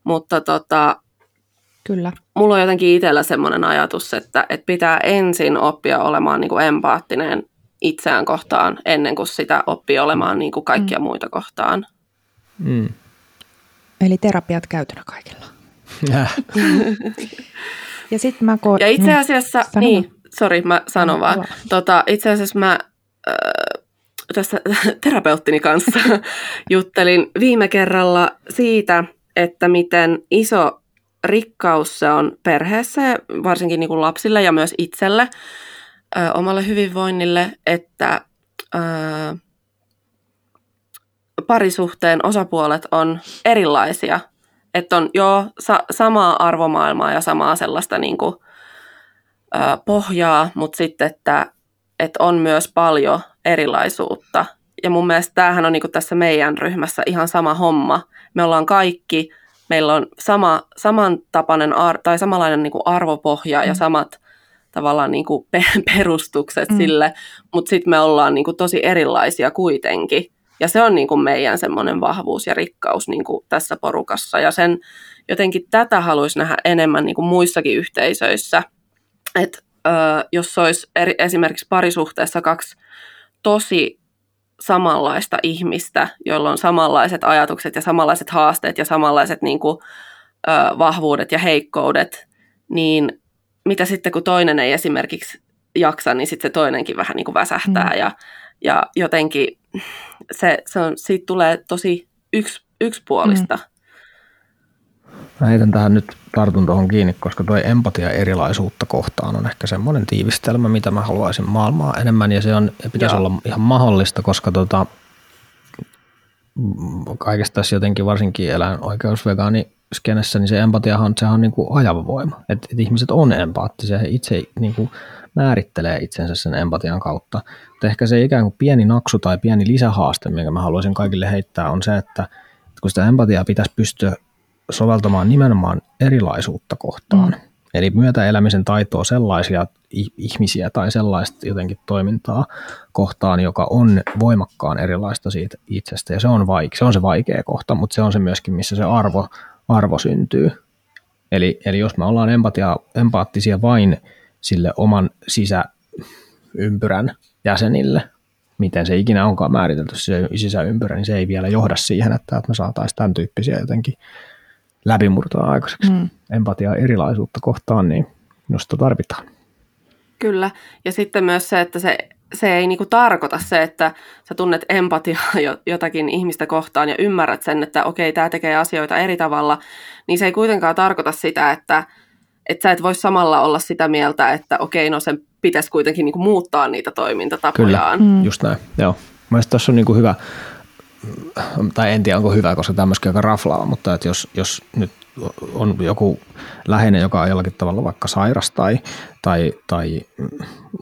Mutta tota, Kyllä. mulla on jotenkin itsellä semmoinen ajatus, että, että pitää ensin oppia olemaan niin kuin empaattinen itseään kohtaan ennen kuin sitä oppii olemaan niin kuin kaikkia Mm. muita kohtaan. Mm. Eli terapiat käytönä kaikilla. Äh. Ja sitten mä ko- Ja itse asiassa, Sano niin, sori mä sanon Sano vaan. vaan. Tota, itse asiassa mä äh, tässä [LAUGHS] terapeuttini kanssa [LAUGHS] juttelin viime kerralla siitä, että miten iso rikkaus se on perheessä, varsinkin niin kuin lapsille ja myös itselle, ö, omalle hyvinvoinnille, että ö, parisuhteen osapuolet on erilaisia. Että on jo sa- samaa arvomaailmaa ja samaa sellaista niin kuin, ö, pohjaa, mutta sitten, että, että on myös paljon erilaisuutta. Ja mun mielestä tämähän on niin kuin tässä meidän ryhmässä ihan sama homma. Me ollaan kaikki, meillä on sama, samantapainen ar- tai samanlainen niin kuin arvopohja mm. ja samat tavallaan niin kuin [LAUGHS] pe- perustukset Mm. sille, mutta sitten me ollaan niin kuin tosi erilaisia kuitenkin. Ja se on niin kuin meidän semmoinen vahvuus ja rikkaus niin kuin tässä porukassa. Ja sen jotenkin tätä haluaisi nähdä enemmän niin kuin muissakin yhteisöissä. Että jos olisi eri, esimerkiksi parisuhteessa kaksi tosi samanlaista ihmistä, joilla on samanlaiset ajatukset ja samanlaiset haasteet ja samanlaiset niin kuin, ö, vahvuudet ja heikkoudet, niin mitä sitten kun toinen ei esimerkiksi jaksa, niin sitten se toinenkin vähän niin kuin väsähtää Mm. ja, ja jotenkin se, se on, siitä tulee tosi yks, yksipuolista. Mm. Mä heitän tähän nyt tartun tuohon kiinni, koska tuo empatia erilaisuutta kohtaan on ehkä semmoinen tiivistelmä, mitä mä haluaisin maailmaa enemmän ja se on, pitäisi Joo. olla ihan mahdollista, koska tota, mm, kaikesta tässä jotenkin varsinkin eläinoikeusvegaani skenessä, niin se empatiahan sehän on niin kuin ajava voima. Että et ihmiset on empaattisia, he itse niin kuin määrittelee itsensä sen empatian kautta. Mutta ehkä se ikään kuin pieni naksu tai pieni lisähaaste, minkä mä haluaisin kaikille heittää, on se, että kun sitä empatiaa pitäisi pystyä soveltamaan nimenomaan erilaisuutta kohtaan. Mm. Eli myötäelämisen taitoa sellaisia ihmisiä tai sellaista jotenkin toimintaa kohtaan, joka on voimakkaan erilaista siitä itsestä. Ja se on, vaike- se on se vaikea kohta, mutta se on se myöskin, missä se arvo, arvo syntyy. Eli, eli jos me ollaan empatia, empaattisia vain sille oman sisäympyrän jäsenille, miten se ikinä onkaan määritelty se sisäympyrä, niin se ei vielä johda siihen, että, että me saataisiin tämän tyyppisiä jotenkin läpimurtoa aikaiseksi. Mm. Empatiaa erilaisuutta kohtaan, niin minusta tarvitaan. Kyllä, ja sitten myös se, että se, se ei niinku tarkoita se, että sä tunnet empatiaa jotakin ihmistä kohtaan ja ymmärrät sen, että okei, tämä tekee asioita eri tavalla, niin se ei kuitenkaan tarkoita sitä, että, että sä et voi samalla olla sitä mieltä, että okei, no sen pitäisi kuitenkin niinku muuttaa niitä toimintatapojaan. Kyllä, mm. just näin. Joo. Mielestäni tuossa on niinku hyvä, tai en tiedä onko hyvä, koska tämä myöskin aika raflaa, mutta että jos, jos nyt on joku läheinen, joka on jollakin tavalla vaikka sairas tai, tai, tai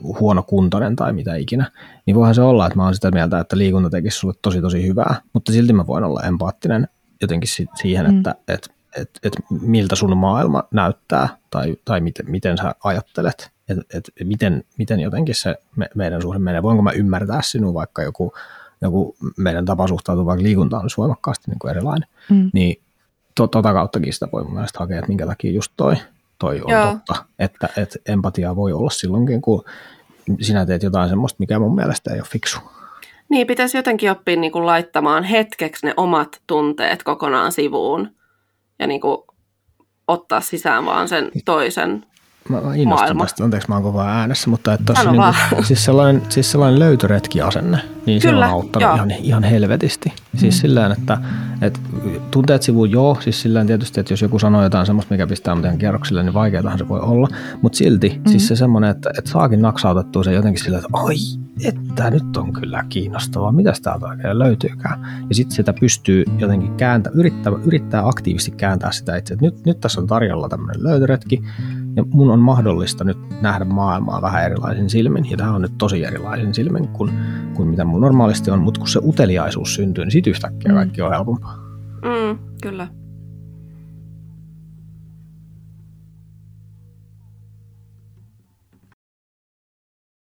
huonokuntoinen tai mitä ikinä, niin voihan se olla, että mä oon sitä mieltä, että liikunta tekisi sulle tosi tosi hyvää, mutta silti mä voin olla empaattinen jotenkin siihen, mm. että et, et, et miltä sun maailma näyttää tai, tai miten, miten sä ajattelet, että et miten, miten jotenkin se me, meidän suhde menee. Voinko mä ymmärtää sinua vaikka joku, joku meidän tapa suhtautua vaikka liikuntaan olisi voimakkaasti niin kuin erilainen, mm. niin to, tota kauttakin sitä voi mun mielestä hakea, että minkä takia just toi, toi on Joo. totta. Että, että empatiaa voi olla silloinkin, kun sinä teet jotain semmoista, mikä mun mielestä ei ole fiksu. Niin, pitäisi jotenkin oppia niin kuin laittamaan hetkeksi ne omat tunteet kokonaan sivuun ja niin kuin ottaa sisään vaan sen toisen mä, mä innostun tästä, anteeksi mä oon kovaa äänessä, mutta että tossa niin kuin, [LAUGHS] siis sellainen, siis sellainen löytöretkiasenne, niin Kyllä, se on auttanut ihan, ihan helvetisti. Mm. Siis sillä että, että tunteet sivuun joo, siis sillä tietysti, että jos joku sanoo jotain semmoista, mikä pistää mut ihan kierroksille, niin vaikeatahan se voi olla. Mutta silti, mm. siis se semmoinen, että, että saakin naksautettua se jotenkin sillä, että ai, että nyt on kyllä kiinnostavaa, mitä täältä oikein löytyykään. Ja sitten sitä pystyy jotenkin kääntää, yrittää, yrittää aktiivisesti kääntää sitä itse, että nyt, nyt tässä on tarjolla tämmöinen löytöretki, ja mun on mahdollista nyt nähdä maailmaa vähän erilaisin silmin, ja tämä on nyt tosi erilaisin silmin kuin, kuin mitä mun normaalisti on, mutta kun se uteliaisuus syntyy, niin sitten yhtäkkiä mm. kaikki on helpompaa. Mm, kyllä.